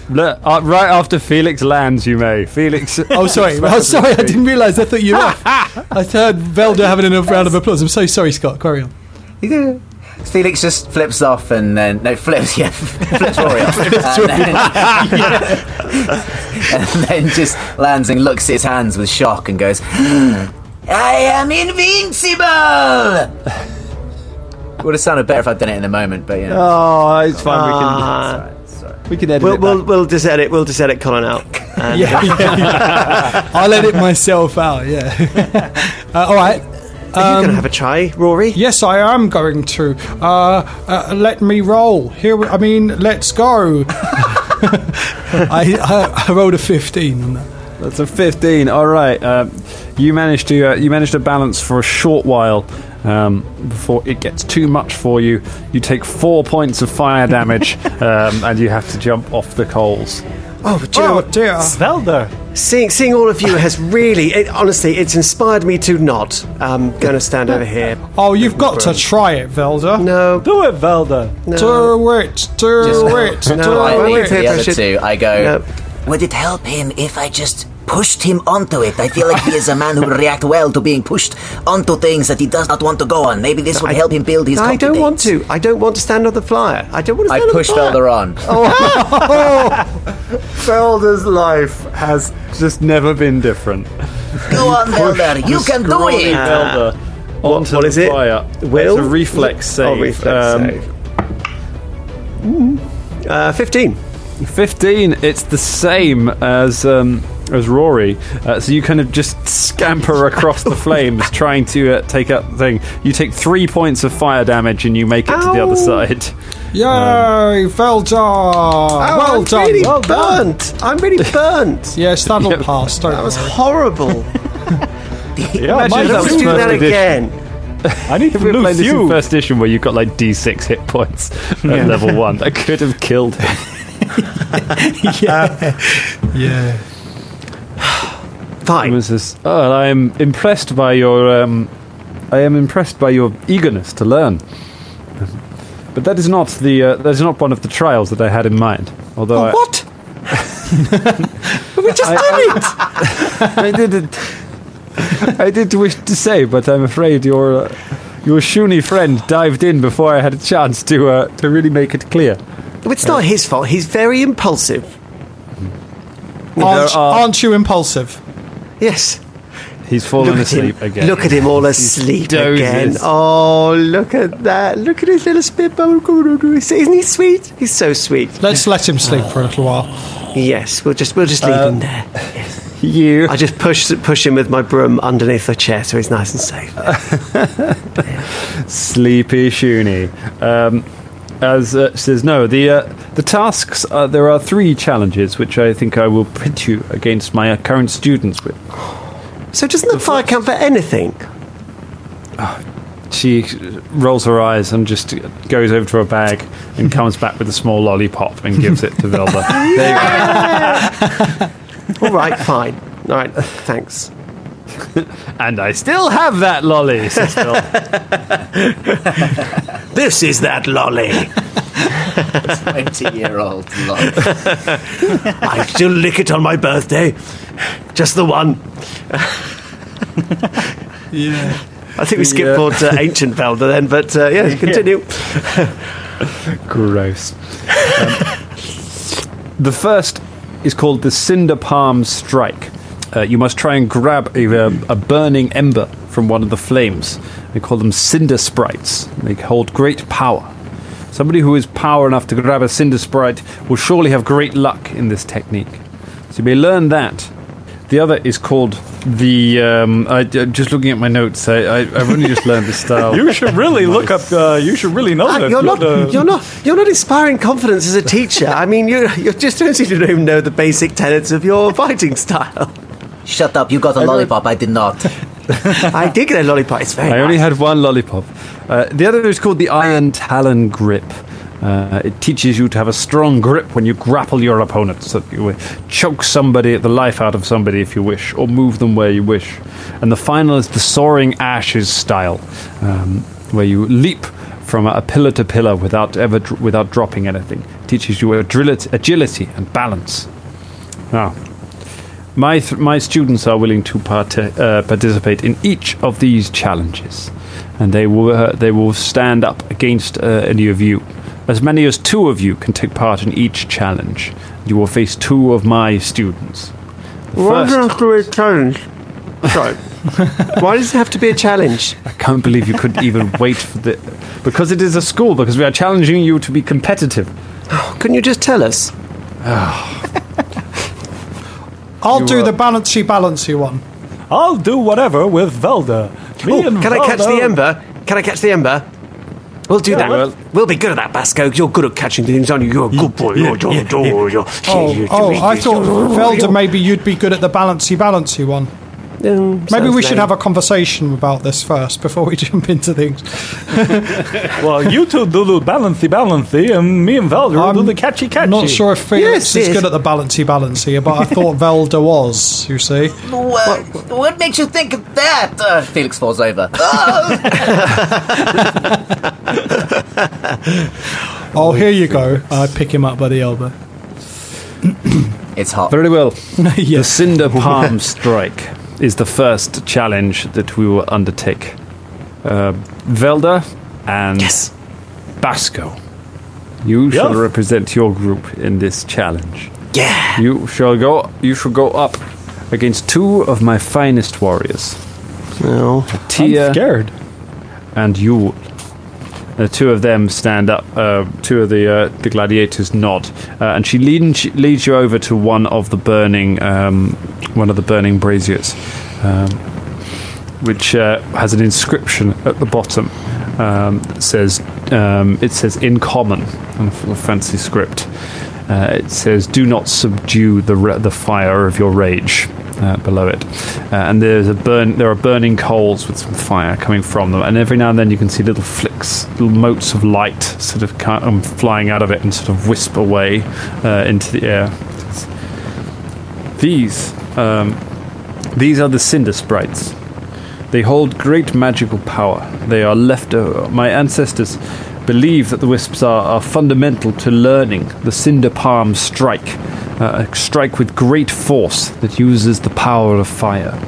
Look, uh, right after Felix lands, you may. Felix. (laughs) Oh, sorry. Oh, sorry. I didn't realise. I thought you were. off. I heard Velder having a round of applause. I'm so sorry, Scott. Carry on. Felix just flips off and then no flips (laughs) yeah flips Rory (laughs) off and, then, (laughs) and then just lands and looks at his hands with shock and goes I am invincible! would have sounded better if I'd done it in the moment but yeah Oh, it's fine. Ah. Sorry, sorry. we can we can edit We'll, it we'll, we'll just edit, we'll just edit Colin out. And, Yeah, yeah, yeah. I'll edit myself out. Yeah. Uh, all right. Are you going to have a try, Rory? Yes, I am going to. Uh, uh, let me roll. Here, we- I mean, let's go. (laughs) I, I, I rolled a 15 on that. That's a 15. All right. Um, you managed to uh, you managed to balance for a short while um, before it gets too much for you. You take four points of fire damage, (laughs) um, and you have to jump off the coals. Oh, do you know Oh what? dear. Velder. Seeing, seeing all of you has really, it, honestly, it's inspired me to not. Um, I'm going to stand over here. Oh, you've got to try it, Velder. No, Do it, Velder. no. Do it. Do it. No, do I I leave it. take the other two I go No. Would it help him if I just pushed him onto it? I feel like he is a man who will react well to being pushed onto things that he does not want to go on. Maybe this would I- help him build his I don't want confidence. to. I don't want to stand on the flyer. I don't want to I stand on push the flyer. Velder on (laughs) (laughs) Velder's life has just never been different. Go on, Velder. You can do it. Velder onto what the is it? fire. Will? It's a reflex save. Oh, reflex Um, save. Uh, 15. 15 it's the same as um, as rory uh, so you kind of just scamper across the (laughs) flames trying to uh, take out the thing you take three points of fire damage and you make it to the other side Yay, Velder. Oh, well I'm done. really well done. burnt. I'm really (laughs) burnt. Yes, that'll Yeah. pass. Don't That was worry. horrible. (laughs) yeah, I imagine don't that was to do first that edition. again. I need to if we played lose this in you. first edition where you've got like d6 hit points at level one that could have killed him yeah. yeah. Fine. Was this, oh, I am impressed by your. Um, I am impressed by your eagerness to learn. But that is not the. Uh, that is not one of the trials that I had in mind. Although I, what? we just (laughs) did it. I didn't. I did wish to say, but I'm afraid your uh, your Shoony friend dived in before I had a chance to uh, to really make it clear. It's not his fault. He's very impulsive. Aren't, aren't you impulsive? Yes. He's fallen Look asleep him. again. Look at him all asleep dozes. again. Oh, look at that. Look at his little spit spitball. Isn't he sweet? He's so sweet. Let's let him sleep for a little while. Yes, we'll just we'll just leave him there. (laughs) You. I just push push him with my broom underneath the chair so he's nice and safe. (laughs) Sleepy Shoony. Um, as uh, says no, the uh, the tasks. Uh, there are three challenges which I think I will pit you against my uh, current students with. So doesn't the fire count for anything? She rolls her eyes and just goes over to her bag and (laughs) comes back with a small lollipop and gives it to Velder. (laughs) there you go. (laughs) All right, fine. All right, thanks. (laughs) And I still have that lolly, says Phil. (laughs) This is that lolly. Twenty-year-old lot. (laughs) I still lick it on my birthday. Just the one. Yeah. I think we skipped Yeah. forward to ancient Velder then, but uh, yeah, continue. Gross. Um, the first is called the Cinder Palm Strike. Uh, you must try and grab a, uh, a burning ember from one of the flames. They call them cinder sprites. They hold great power. Somebody who is power enough to grab a cinder sprite will surely have great luck in this technique. So you may learn that. The other is called the. Um, I, am just looking at my notes. I, I, I've only just learned the style. (laughs) You should really look up. Uh, you should really know Ah, that. you're not. the- You're not. You're not inspiring confidence as a teacher. I mean, you you just don't seem to even know the basic tenets of your fighting style. Shut up, you got a lollipop, I did not. (laughs) I did get a lollipop. It's very. I only had one lollipop. Uh, the other is called the Iron Talon Grip. Uh, it teaches you to have a strong grip when you grapple your opponent, so that you uh, choke somebody, the life out of somebody if you wish, or move them where you wish. And the final is the Soaring Ashes style, um, where you leap from a pillar to pillar without ever dr- without dropping anything. teaches you agility, agility and balance. Now, my th- my students are willing to part- uh, participate in each of these challenges, and they will uh, they will stand up against uh, any of you. As many as two of you can take part in each challenge. You will face two of my students. The Why does it have to be a challenge? Sorry. Why does it have to be a challenge? I can't believe you couldn't even wait for the because it is a school because we are challenging you to be competitive. Couldn't you just tell us? I'll You, do uh, the balancey balancey one. I'll do whatever with Velder. Me Oh, and can I catch the Velder- ember? Can I catch the ember? We'll do that. well- we'll be good at that, Basco. You're good at catching things, aren't you? You're a good boy. You're, you're, you're, you're, Oh, oh, I thought Velder maybe you'd be good at the balancey balancey one. Um, Maybe sounds we should have a conversation about this first before we (laughs) jump into things. (laughs) Well, you two do the balancy balancy, and me and Velder I'm the catchy catchy. Not sure if Felix Yes, is yes. good at the balancy balancy, but I thought (laughs) Velder was. You see, What, what makes you think of that? Uh, Felix falls over. oh here you go. I pick him up by the elbow. it's hot. Very well. The yes. Cinder Palm Strike is the first challenge that we will undertake. Uh, Velder and Yes. Basco, you shall represent your group in this challenge. Yeah. You shall go. You shall go up against two of my finest warriors, No. Tia Scared. and Yule. The two of them stand up. Uh, two of the uh, the gladiators nod, uh, and she leads leads you over to one of the burning um, one of the burning braziers, um, which uh, has an inscription at the bottom um, that says um, it says in common a fancy script. Uh, it says, "Do not subdue the ra- the fire of your rage." Uh, below it, uh, and there's a burn. There are burning coals with some fire coming from them, and every now and then you can see little flicks, little motes of light, sort of come, flying out of it and sort of wisp away uh, into the air. These um, These are the Cinder Sprites. They hold great magical power. They are left over. My ancestors believe that the wisps are, are fundamental to learning the Cinder Palm strike, uh, a strike with great force that uses the power of fire.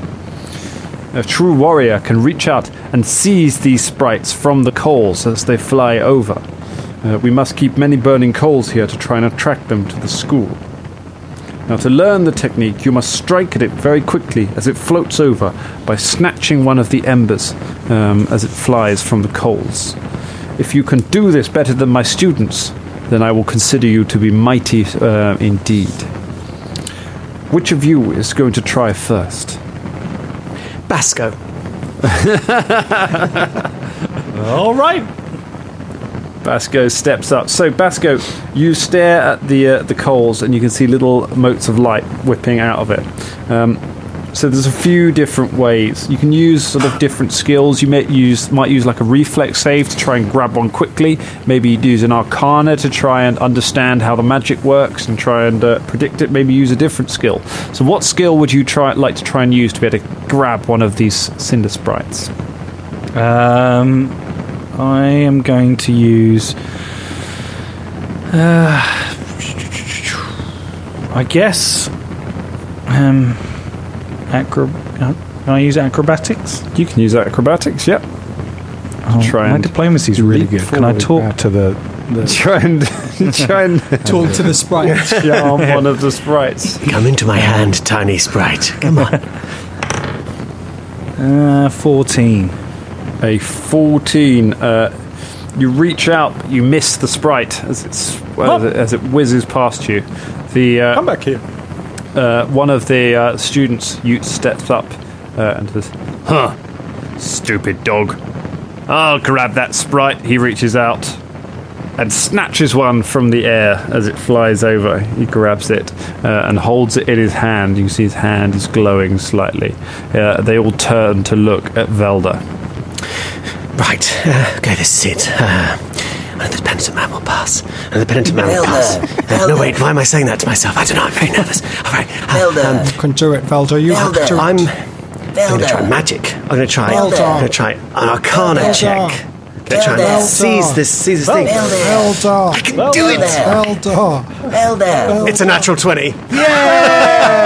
A true warrior can reach out and seize these sprites from the coals as they fly over. Uh, we must keep many burning coals here to try and attract them to the school. Now, to learn the technique, you must strike at it very quickly as it floats over by snatching one of the embers um, as it flies from the coals. If you can do this better than my students, then I will consider you to be mighty uh, indeed. Which of you is going to try first? Basco. (laughs) All right. Basco steps up. So Basco, you stare at the uh, the coals and you can see little motes of light whipping out of it. Um, so there's a few different ways you can use sort of different skills. You might use might use like a reflex save to try and grab one quickly. Maybe you'd use an arcana to try and understand how the magic works and try and uh, predict it. Maybe use a different skill. So what skill would you try like to try and use to be able to grab one of these cinder sprites? Um, I am going to use. Uh, I guess. Um, acro. uh, Can I use acrobatics? You can use acrobatics. Yep. Oh, try my and diplomacy is really leap good. Can I forward, talk grab. to the? the (laughs) Try and (laughs) try and Talk to the sprite. (laughs) charm one of the sprites. Come into my hand, tiny sprite. Come on. uh, Fourteen. A 14. Uh, you reach out, but you miss the sprite as, it's, as, it, as it whizzes past you. The uh, Come back here. Uh, one of the uh, students steps up uh, and says, "Huh, stupid dog! I'll grab that sprite." He reaches out and snatches one from the air as it flies over. He grabs it uh, and holds it in his hand. You can see his hand is glowing slightly. Uh, they all turn to look at Velder. Right, uh, okay, this is it. Uh, and the penitent man will pass. And the penitent man will pass. Uh, no, wait, why am I saying that to myself? I don't know, I'm very nervous. All right. uh, Velder. You can do it, Velder. You Velder. can do it. I'm going to try magic. I'm going to try. Velder. I'm going to try an arcana Velder. check. I'm going to try and seize this, seize this thing. Velder. Velder. I can do it. Velder. Velder. It's a natural 20. Yeah!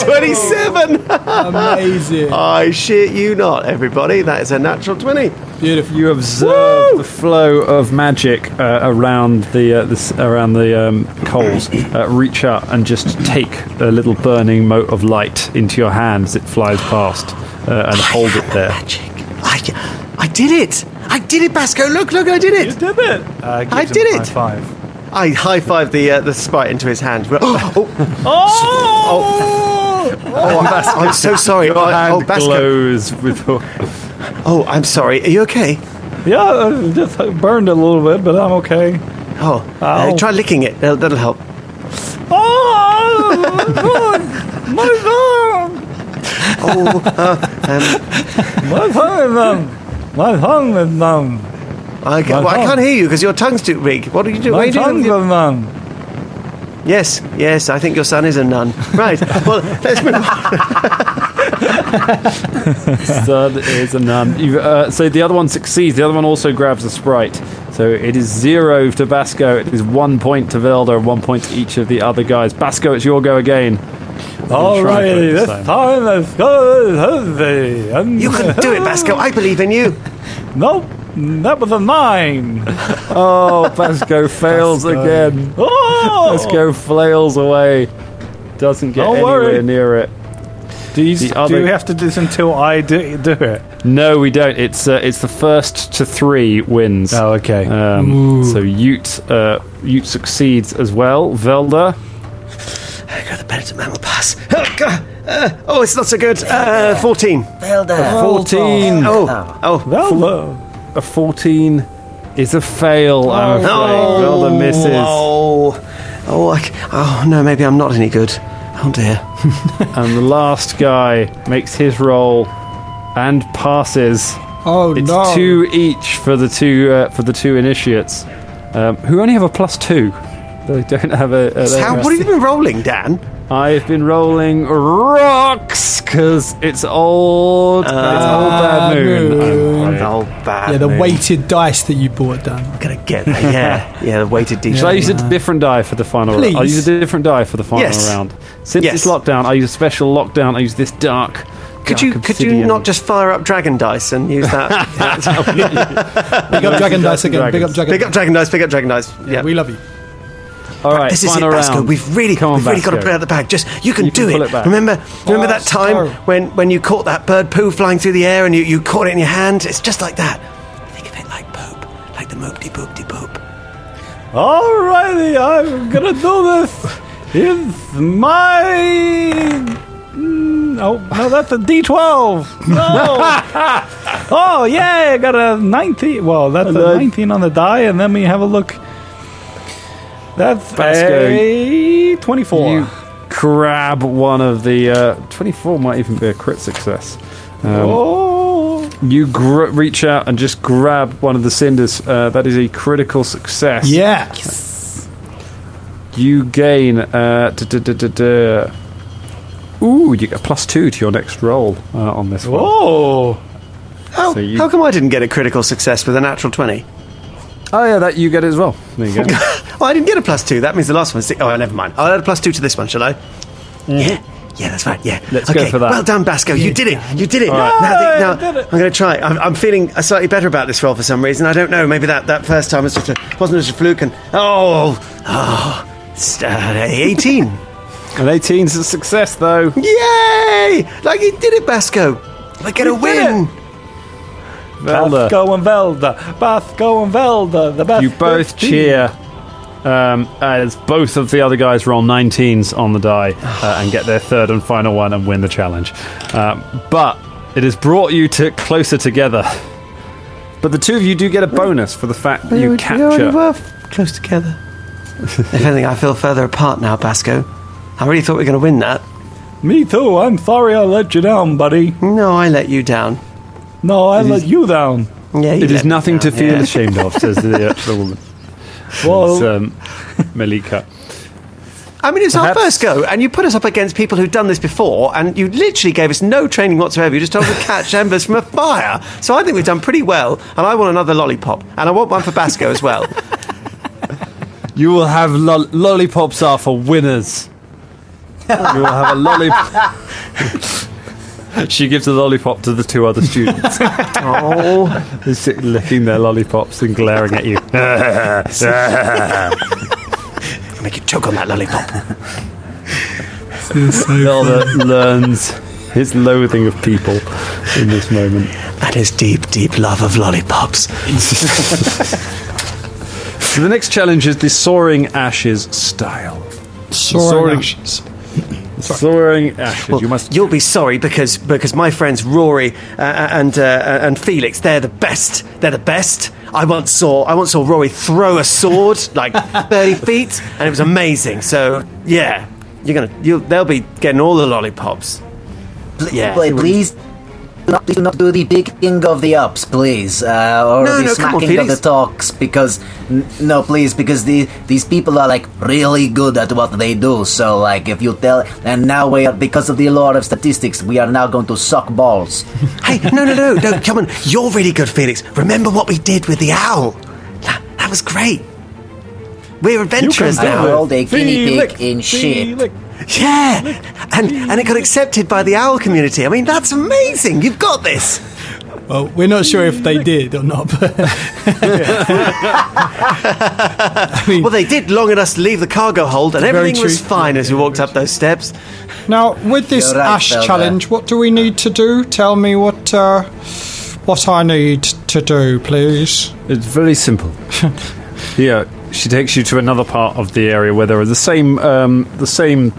27! Amazing. (laughs) I shit you not, everybody. That is a natural 20. Beautiful. You observe the flow of magic uh, around the, uh, the around the um, coals. Uh, reach out and just take a little burning mote of light into your hand as it flies past, uh, and hold it there. Magic. I, I did it. I did it, Basco. Look, look, I did it. You did it. Uh, I did it. High five. I high fived the uh, the sprite into his hand. (gasps) (gasps) Oh, oh, oh, I'm, I'm so sorry. Oh, Hand oh, Basco. glows with. Oh, I'm sorry. Are you okay? Yeah, uh, just burned a little bit, but I'm okay. Oh, uh, Ow. try licking it. That'll, that'll help. Oh, my tongue! Oh, uh, um, My tongue is numb. My tongue is numb. I, ca- My well, I can't hear you because your tongue's too big. What are you doing? My What are you tongue doing? is numb. Yes, yes. I think your son is a nun. Right. Well, let's move on. (laughs) Stud is a nun. Uh, so the other one succeeds. The other one also grabs a sprite. So it is zero to Basco. It is one point to Velda and one point to each of the other guys. Basco, it's your go again. All try for it right, this this time. time let's go You can do it, Basco. I believe in you. Nope, that was a nine. (laughs) Oh, Basco fails again. Oh, Basco flails away. Doesn't get Don't anywhere worry. near it. do, you, the do you have to do this until I do, do it? No, we don't. It's uh, it's the first to three wins. Oh, okay. Um, so Ute uh, Ute succeeds as well. Velder. God, the penitent man will pass. Oh, God. Uh, oh, it's not so good. Uh, 14. Velder. 14. Oh, oh. well, uh, A 14 is a fail, I'm afraid. Velder misses. Oh, oh, I, c- oh, no, maybe I'm not any good. Oh, dear. (laughs) (laughs) And the last guy makes his roll and passes. Oh It's no. two each for the two uh, for the two initiates, um, who only have a plus two. They don't have a. a How, what have you been rolling, Dan? I've been rolling rocks. because it's old. Uh, it's old bad moon. The old bad Yeah, the moon. weighted dice that you bought, Dan. I'm gonna get that. Yeah, (laughs) yeah, the weighted dice. Should I use a different die for the final round? I'll use a different die for the final Yes. round. Since Yes. it's lockdown, I use a special lockdown. I use this dark. Could dark you could you not just fire up dragon dice and use that? (laughs) Big up Dragon Dice again. Big up Dragon pick up dragon dice. Pick up dragon dice. Yeah. We love you. All right, this is it, final Basco. round. We've really, Come on, we've really got to Basco. put it out the bag. Just you can You can do pull it. it back. Remember, remember that time Basco. when when you caught that bird poo flying through the air and you, you caught it in your hand? It's just like that. Think of it like poop, like the moop de poop de poop. Alrighty, I'm gonna do this. Here's my. Mm, Oh no, that's a D12. No. (laughs) oh yeah, I got a 19. Well, that's a 19 on the die, and then we have a look. That's Basco, a 24. You grab one of the. Uh, 24 might even be a crit success. Um, oh. You gr- reach out and just grab one of the cinders. Uh, that is a critical success. Yeah. You gain. Uh, da, da, da, da, da. Ooh, you get a plus two to your next roll uh, on this one. Oh. How, So you- how come I didn't get a critical success with a natural twenty? Oh yeah, that you get it as well. There you go. (laughs) Well, I didn't get a plus two. That means the last one's six. Oh, never mind. I'll add a plus two to this one, shall I? Yeah. Yeah, that's right. Yeah. Let's go okay. for that. Well done, Basco. You did it. You did it. All right. Now, I think- Yay, now, I did it. I'm going to try. I'm, I'm feeling slightly better about this roll for some reason. I don't know. Maybe that, that first time was just a, wasn't just a fluke. And oh, oh, it's, uh, 18. (laughs) An 18 is a success, though. Yay! Like you did it, Basco. I get a You did win. Velder, Basco and Velder. Basco and Velder. The best. you both 15. cheer um, as both of the other guys roll 19s on the die uh, and get their third and final one and win the challenge. Um, but it has brought you to closer together. But the two of you do get a bonus for the fact that you capture. We already capture. were close together. (laughs) if anything, I feel further apart now, Basco. I really thought we were going to win that. Me too. I'm sorry I let you down, buddy. No, I let you down. No, I let you down. Yeah, you It let is me nothing to feel yeah. ashamed of, says the, uh, (laughs) the woman. Well, It's, um, Malika. I mean, it's our first go, and you put us up against people who've done this before, and you literally gave us no training whatsoever. You just told us to catch (laughs) embers from a fire. So I think we've done pretty well, and I want another lollipop, and I want one for Basco as well. (laughs) You will have lo- lollipops are for winners. you will have a lollipop. (laughs) (laughs) she gives a lollipop to the two other students. (laughs) oh, They sit licking their lollipops and glaring at you. I'll (laughs) make you choke on that lollipop. So Velder learns his loathing of people in this moment. And his deep, deep love of lollipops. So the next challenge is the soaring ashes style. Soaring Soaring- ashes. Soaring ashes. Well, you must. You'll be sorry because because my friends Rory uh, and uh, and Felix, they're the best. They're the best. I once saw I once saw Rory throw a sword like (laughs) thirty feet, and it was amazing. So yeah, you're gonna you'll, they'll be getting all the lollipops. Yeah. Play, please. Do not, do not do the picking of the ups, please, uh, or No, the no, come on, of the talks, because n- no, please, because the, these people are like really good at what they do. So, like, if you tell, and now we are because of the law of statistics, we are now going to suck balls. (laughs) Hey, no, no, no, no! Come on, you're really good, Felix. Remember what we did with the owl? That, that was great. We're adventurers I now. rolled a guinea pig in shit. Yeah, and and it got accepted by the owl community. I mean, that's amazing. You've got this. Well, we're not sure if they did or not, but (laughs) I mean, Well, they did long enough to leave the cargo hold, and Very everything was true. fine as we walked up those steps. now with this right, ash Zelda. challenge, what do we need to do? Tell me what uh, what I need to do, please. It's very simple. (laughs) yeah, she takes you to another part of the area where there are the same um, the same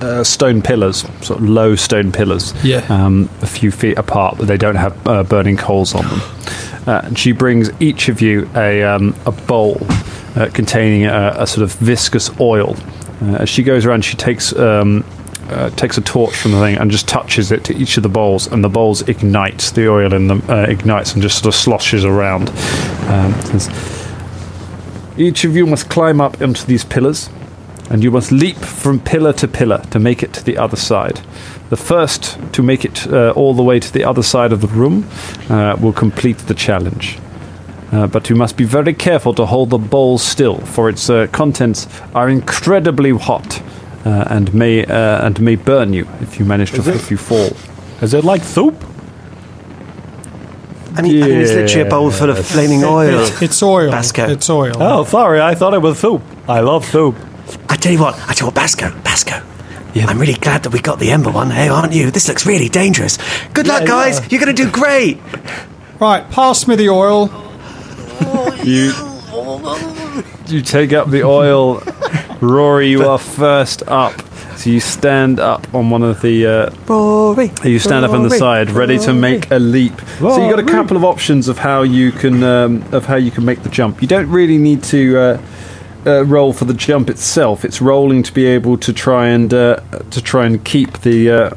uh, stone pillars, sort of low stone pillars, Yeah. um, a few feet apart, but they don't have uh, burning coals on them. Uh, and she brings each of you a um, a bowl uh, containing a, a sort of viscous oil. Uh, as she goes around, she takes. Um, uh, takes a torch from the thing and just touches it to each of the bowls, and the bowls ignite. The oil in them uh, ignites and just sort of sloshes around. Each of you must climb up into these pillars and you must leap from pillar to pillar to make it to the other side. The first to make it uh, all the way to the other side of the room uh, will complete the challenge. Uh, but you must be very careful to hold the bowl still, for its uh, contents are incredibly hot uh, and may uh, and may burn you if you manage to if you fall. Is it like soup? I mean, I mean, it's literally a bowl full of flaming oil. It's, it's oil. Basco. It's oil. Oh, sorry. I thought it was soup. I love soup. I tell you what, I tell you what, Basco, Basco. I'm really glad that we got the Ember one. Hey, aren't you? This looks really dangerous. Good luck, Yeah, guys. yeah. You're going to do great. Right, pass me the oil. You you take up the oil, Rory. You are first up. So you stand up on one of the. Uh, Rory. you stand up on the Rory, side, ready to make a leap. So you have got a couple of options of how you can um, of how you can make the jump. You don't really need to. Uh, uh, roll for the jump itself. It's rolling to be able to try and uh, to try and keep the uh,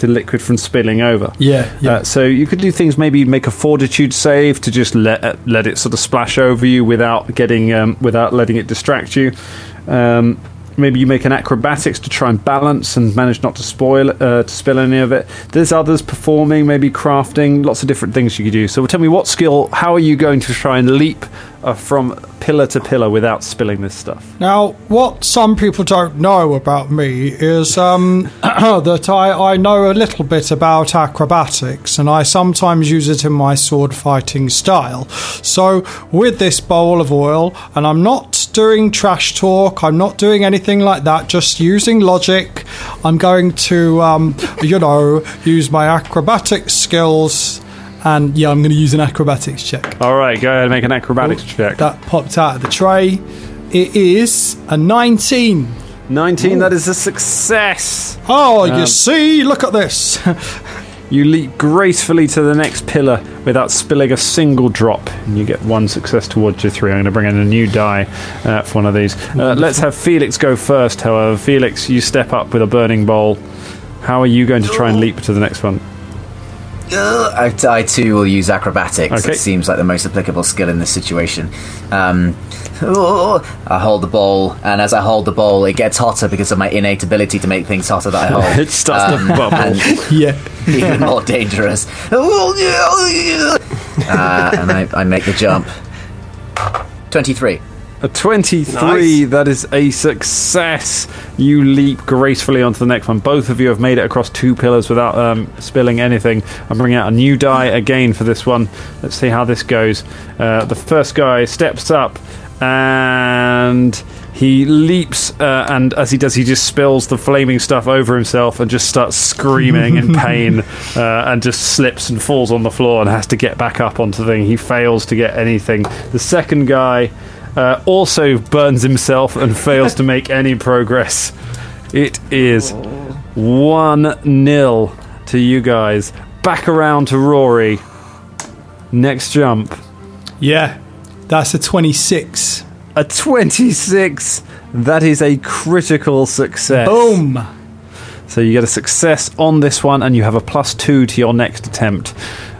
the liquid from spilling over. Yeah, yeah. Uh, so you could do things. Maybe make a fortitude save to just let uh, let it sort of splash over you without getting um, without letting it distract you. Um, maybe you make an acrobatics to try and balance and manage not to spoil uh, to spill any of it. There's others performing, maybe crafting, lots of different things you could do. So tell me what skill. How are you going to try and leap uh, from pillar to pillar without spilling this stuff? Now, what some people don't know about me is um, (clears throat) that I, I know a little bit about acrobatics and I sometimes use it in my sword fighting style. So, with this bowl of oil, and I'm not doing trash talk, I'm not doing anything like that, just using logic, I'm going to, um, you know, use my acrobatic skills. And yeah, I'm going to use an acrobatics check. All right, go ahead and make an acrobatics check. That popped out of the tray. It is a 19. 19. That is a success. Oh, Um, you see, look at this. (laughs) You leap gracefully to the next pillar without spilling a single drop, and you get one success towards your three. I'm going to bring in a new die uh, for one of these. Uh, let's have Felix go first, however. Felix, you step up with a burning bowl. How are you going to try and leap to the next one? I, I too will use acrobatics. Okay. It seems like the most applicable skill in this situation. Um, (laughs) I hold the bowl, and as I hold the bowl, it gets hotter because of my innate ability to make things hotter that I hold. (laughs) It starts to Um, bubble. (laughs) and yeah. even more dangerous. uh, and I, I make the jump. 23. A 23, that is a success. You leap gracefully onto the next one. Both of you have made it across two pillars without um, spilling anything. I'm bringing out a new die again for this one. Let's see how this goes. Uh, the first guy steps up and he leaps, uh, and as he does, he just spills the flaming stuff over himself and just starts screaming in (laughs) pain uh, and just slips and falls on the floor and has to get back up onto the thing. He fails to get anything. The second guy uh, also burns himself and fails to make any progress. It is 1 0 to you guys. Back around to Rory. Next jump. Yeah, that's a 26. A 26. That is a critical success. Boom. So you get a success on this one, and you have a plus two to your next attempt.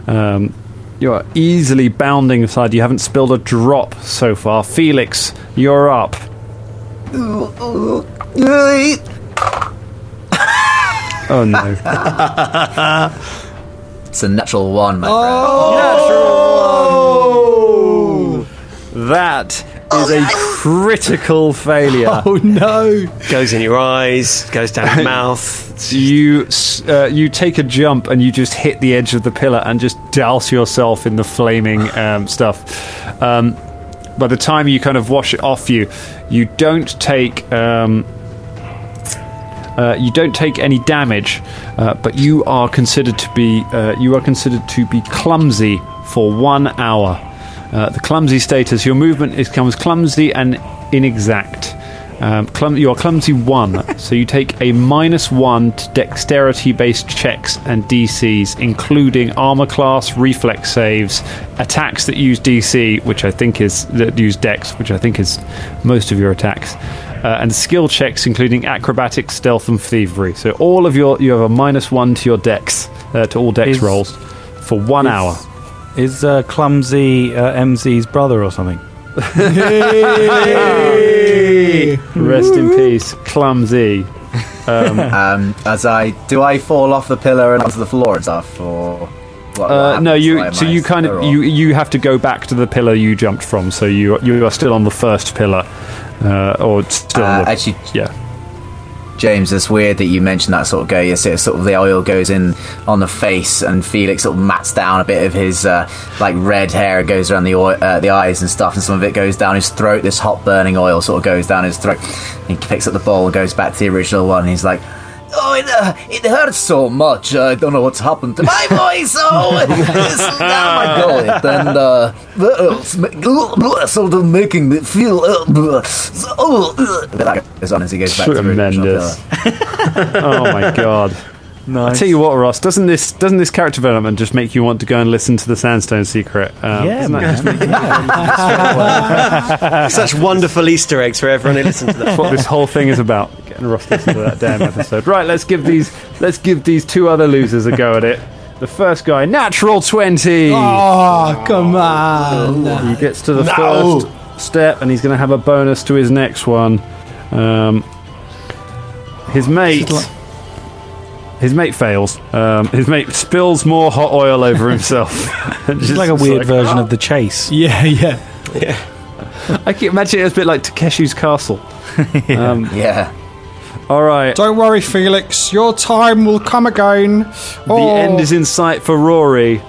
Um, you are easily bounding aside. You haven't spilled a drop so far. Felix, you're up. (laughs) Oh no. It's a natural one, my friend Oh! That is a critical failure. (laughs) Oh no. Goes in your eyes, goes down your (laughs) mouth. You uh, you take a jump and you just hit the edge of the pillar and just douse yourself in the flaming um, stuff. Um, by the time you kind of wash it off you, you don't take um, uh, you don't take any damage, uh, but you are considered to be uh, you are considered to be clumsy for one hour. Uh, the clumsy status: your movement becomes clumsy and inexact. Um, clum- you are clumsy one, (laughs) so you take a minus one to dexterity-based checks and DCs, including armor class, reflex saves, attacks that use DC, which I think is that use Dex, which I think is most of your attacks, uh, and skill checks, including acrobatics, stealth, and thievery. So all of your you have a minus one to your Dex, uh, to all Dex Is- rolls, for one is- hour. Is uh, Clumsy uh, MZ's brother or something? Rest in peace, clumsy. Um, (laughs) Um, as I do, I fall off the pillar and onto the floor and stuff, or what, what uh, no, you. Why So you kind of you you have to go back to the pillar you jumped from. So you you are still on the first pillar, uh, or still. Uh, the, actually, yeah. James, it's weird that you mentioned that sort of go. You see, sort of the oil goes in on the face, and Felix sort of mats down a bit of his uh, like red hair, goes around the oil, uh, the eyes and stuff, and some of it goes down his throat. This hot burning oil sort of goes down his throat. He picks up the bowl and goes back to the original one. And he's like. Oh, it, uh, it hurts so much. I don't know what's happened to my (laughs) voice. Oh, it's down my gullet, and uh, uh, it's sort of making me feel. Uh, so, oh, uh, that on as he goes back to the original Tremendous. pillar. (laughs) oh my god. I tell you what, Ross, doesn't this doesn't this character development just make you want to go and listen to the Sandstone Secret? Um, Yeah, doesn't man. make you- (laughs) Such wonderful Easter eggs for everyone who listens to that. That's what this whole thing is about. Getting Ross to listen to that damn episode. Right, let's give these let's give these two other losers a go at it. The first guy, natural twenty. Oh, come on. He gets to the first step, and he's going to have a bonus to his next one. Um, his mate. His mate fails. Um, his mate spills more hot oil over himself. (laughs) It's like a weird version of the chase. Yeah, yeah. yeah. I can imagine it as a bit like Takeshi's Castle. (laughs) Um, Yeah. All right. Don't worry, Felix. Your time will come again. The end is in sight for Rory. You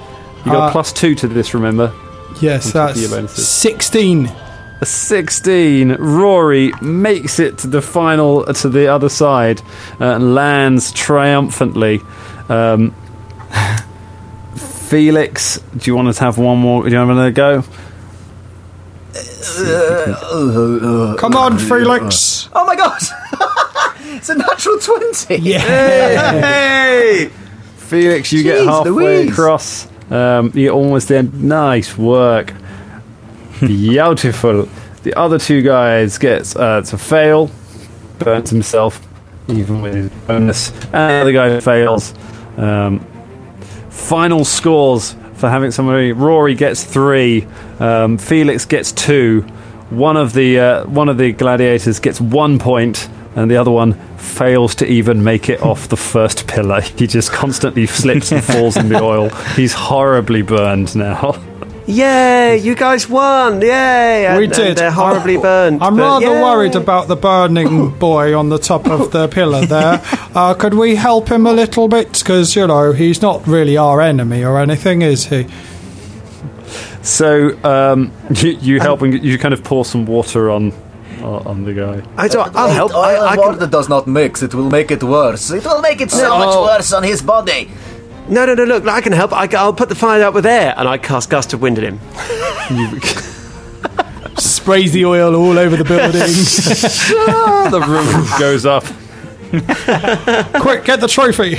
got Uh, plus two to this, remember? Yes, top of your that's 16. A 16. Rory makes it to the final, to the other side, uh, and lands triumphantly. Um, Felix, do you want to have one more? Do you want to go? Come on, Felix. Oh my god! It's a natural 20! Yeah. Hey! Felix, you get Jeez halfway Louise. across. Um, you're almost there. Nice work. Beautiful. The other two guys get uh, to fail, burns himself, even with his bonus. And the other guy fails. Um, final scores for having somebody. Rory gets three. Um, Felix gets two. One of the uh, one of the gladiators gets one point, and the other one fails to even make it off the first pillar. He just constantly slips and (laughs) falls in the oil. He's horribly burned now. Yay! You guys won! Yay! And, We and did. they're horribly burned. I'm rather yay. worried about the burning (laughs) boy on the top of the pillar there. Uh, could we help him a little bit? Because, you know, he's not really our enemy or anything, is he? So um, (laughs) you, you help and you kind of pour some water on Oh, on on the guy. I don't, I'll help. Oil I, I and can, water does not mix, it will make it worse. It will make it so much worse on his body. no, no, no, look, I can help. I, will put the fire out with air. And I cast Gust of Wind at him. (laughs) Sprays the oil all over the building. (laughs) Ah, the roof goes up. (laughs) Quick, get the trophy.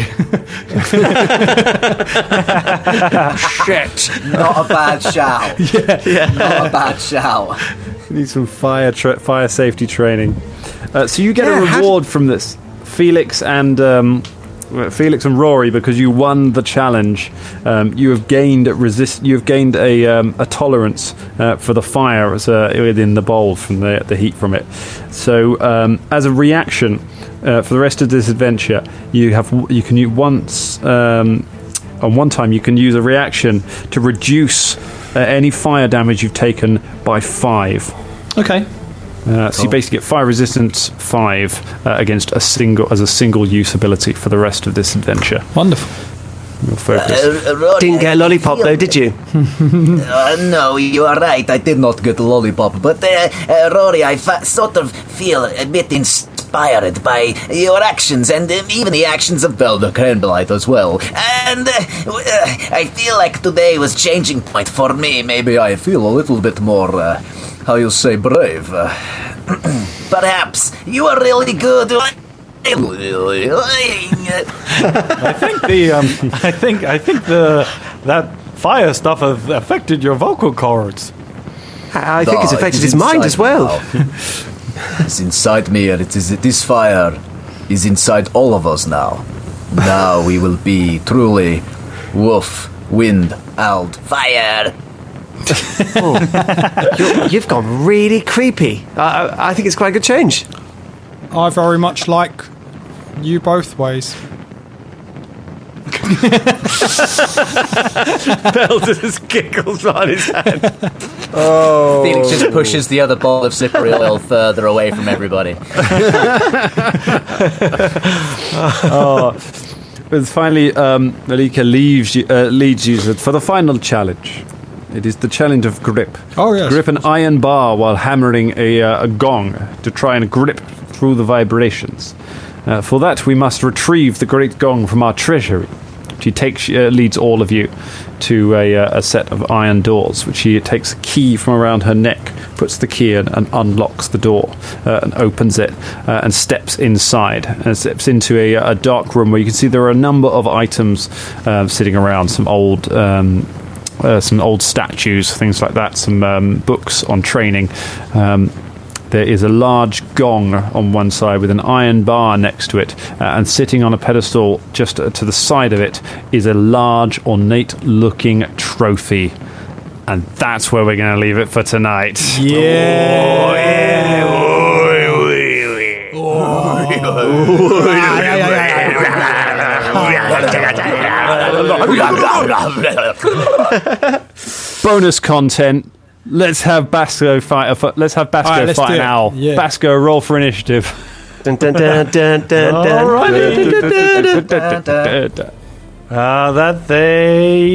Shit. Not a bad shout. yeah. Not a bad shout. Need some fire tra- fire safety training. Uh, so you get Yeah, a reward from this, Felix and um, Felix and Rory, because you won the challenge. Um, you have gained a resist. You have gained a a, a tolerance uh, for the fire as, uh, within the bowl from the the heat from it. So um, as a reaction uh, for the rest of this adventure, you have you can use once. Um, on one time, you can use a reaction to reduce uh, any fire damage you've taken by five. Okay. Uh, so you basically get fire resistance five uh, against a single as a single use ability for the rest of this adventure. Wonderful. Your focus. Uh, Didn't get a lollipop though, did you? (laughs) Uh, no, you are right. I did not get a lollipop, but uh, uh, Rory, I fa- sort of feel a bit inspired by your actions and uh, even the actions of Velder Cranblight as well. And uh, uh, I feel like today was changing point for me. Maybe I feel a little bit more, uh, how you say, brave. Uh, (clears throat) perhaps you are really good. I (laughs) think the um, (laughs) I think I think the that fire stuff has affected your vocal cords. I think it's affected it his mind as well. (laughs) now. it's inside me, and it is this fire is inside all of us now. Now we will be truly wolf, wind, owl, fire. (laughs) Oh, you you've gone really creepy. I, I, I think it's quite a good change. I very much like you both ways. (laughs) Velders giggles on his hand. Oh. Felix just pushes the other ball of slippery oil (laughs) further away from everybody. (laughs) oh. But finally, um, Malika leaves you, uh, leads you for the final challenge. It is the challenge of grip. Oh, yes. Grip an iron bar while hammering a, uh, a gong to try and grip through the vibrations. Uh, for that, we must retrieve the great gong from our treasury. She takes, uh, leads all of you to a, uh, a, set of iron doors, which she takes a key from around her neck, puts the key in, and unlocks the door uh, and opens it uh, and steps inside and steps into a, a, dark room where you can see there are a number of items uh, sitting around, some old. Um, uh, some old statues, things like that, some um, books on training. Um, there is a large gong on one side with an iron bar next to it, uh, and sitting on a pedestal just uh, to the side of it is a large, ornate looking trophy. And that's where we're going to leave it for tonight. Yeah. Oh, yeah. Bonus content. Let's have Basco fight. A, let's have Basco right, let's fight an owl. Yeah. Basco, roll for initiative. Dun, dun, dun. Uh, that they.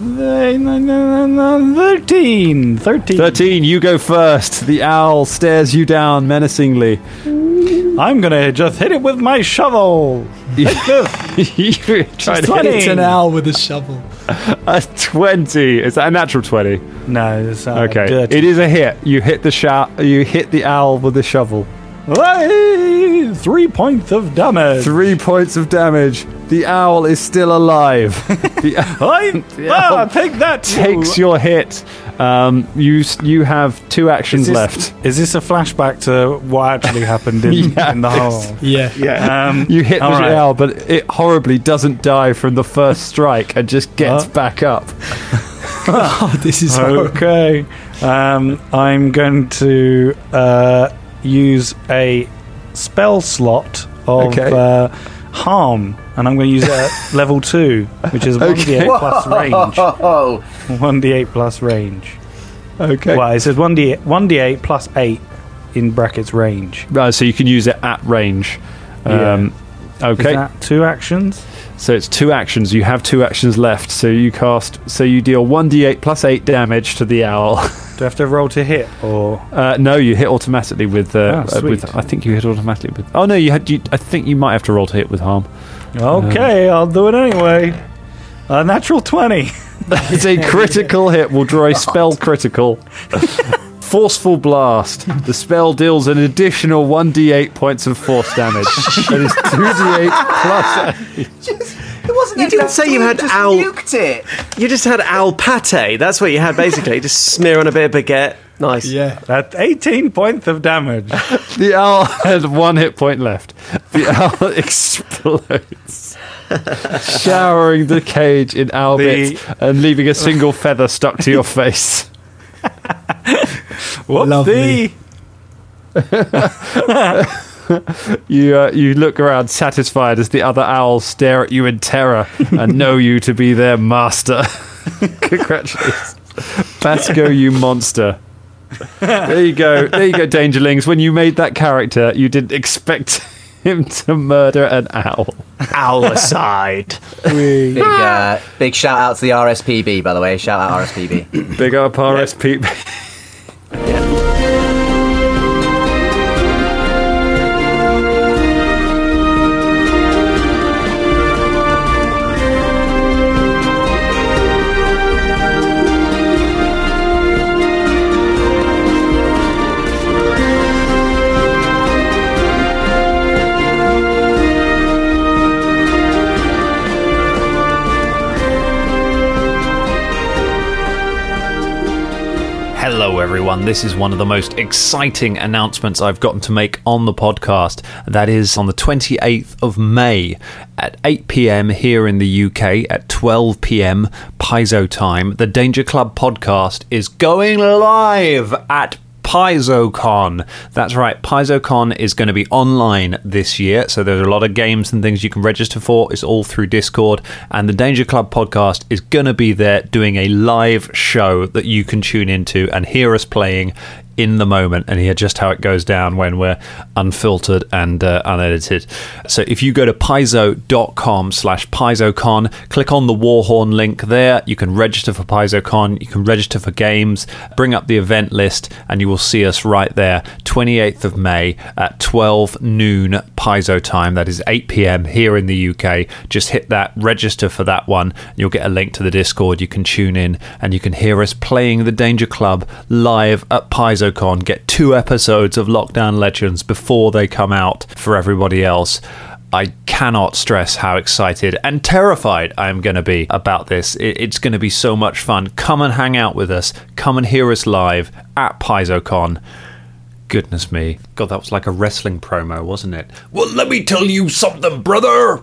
they no, no, no, no, 13. 13. 13, you go first. The owl stares you down menacingly. I'm going to just hit it with my shovel. (laughs) (laughs) You're trying to hit an owl with a shovel. (laughs) A 20. Is that a natural 20? No, it's uh, Okay. dirty. It is a hit. You hit the sho- you hit the owl with the shovel. Hey, three points of damage. Three points of damage. The owl is still alive. (laughs) (laughs) the I, ah, take that. takes your hit. Um, you s- you have two actions Is this, left. Is this a flashback to what actually happened in, (laughs) Yeah, in the hole? (laughs) Yeah. Yeah. Um, (laughs) You hit the all right. owl, but it horribly doesn't die from the first strike and just gets Huh? back up. Oh, this is horrible. Okay. Um, I'm going to uh, use a spell slot of Okay. uh, harm, and I'm going to use it at (laughs) level two, which is one Okay. d8 plus range. Oh, One d8 plus range. Okay. Well, it says one d one d8 plus eight in brackets range. Right, so you can use it at range. Yeah. Um, Is okay. that two actions? So it's two actions. You have two actions left. So you cast. So you deal one d8 plus eight damage to the owl. (laughs) Do I have to roll to hit, or Uh, no, you hit automatically with. Uh, Ah, uh, with. I think you hit automatically with. Oh no, you had. You, I think you might have to roll to hit with harm. okay, I'll do it anyway. A natural twenty. (laughs) It's a critical hit. We'll draw a (laughs) spell critical. Forceful blast. The spell deals an additional 1d8 points of force damage. (laughs) that is 2d8 plus. it wasn't. You didn't say you had just owl- Nuked it. You just had al pate. That's what you had basically. just smear on a bit of baguette. Nice. Yeah. That's eighteen points of damage. (laughs) The owl had one hit point left. The owl (laughs) explodes, showering the cage in owl The- bits and leaving a single feather stuck to your face. Whoopsie. Lovely. (laughs) You uh, you look around satisfied as the other owls stare at you in terror and know you to be their master. (laughs) Congratulations, Basco, you monster. There you go. There you go, Dangerlings. When you made that character, you didn't expect him to murder an owl. Owl aside. (laughs) Big, uh, big shout out to the RSPB, by the way. Shout out RSPB. Big up RSP. Hello, everyone. This is one of the most exciting announcements I've gotten to make on the podcast. That is on the 28th of May at 8 pm here in the UK, at 12 pm Paizo time. The Danger Club podcast is going live at PaizoCon. That's right, PaizoCon is going to be online this year, so there's a lot of games and things you can register for. It's all through Discord, and the Danger Club podcast is going to be there doing a live show that you can tune into and hear us playing in the moment and hear just how it goes down when we're unfiltered and uh, unedited. So if you go to paizo.com slash paizocon, click on the Warhorn link there. You can register for PaizoCon, you can register for games, bring up the event list, and you will see us right there, 28th of May at 12 noon Paizo time. That is 8 p.m. here in the UK. Just hit that, register for that one. You'll get a link to the Discord. You can tune in and you can hear us playing the Danger Club live at Paizo PaizoCon, get two episodes of Lockdown Legends before they come out for everybody else. I cannot stress how excited and terrified I am going to be about this. It's going to be so much fun. Come and hang out with us. Come and hear us live at PaizoCon. Goodness me. God, that was like a wrestling promo, wasn't it? Well, let me tell you something, brother.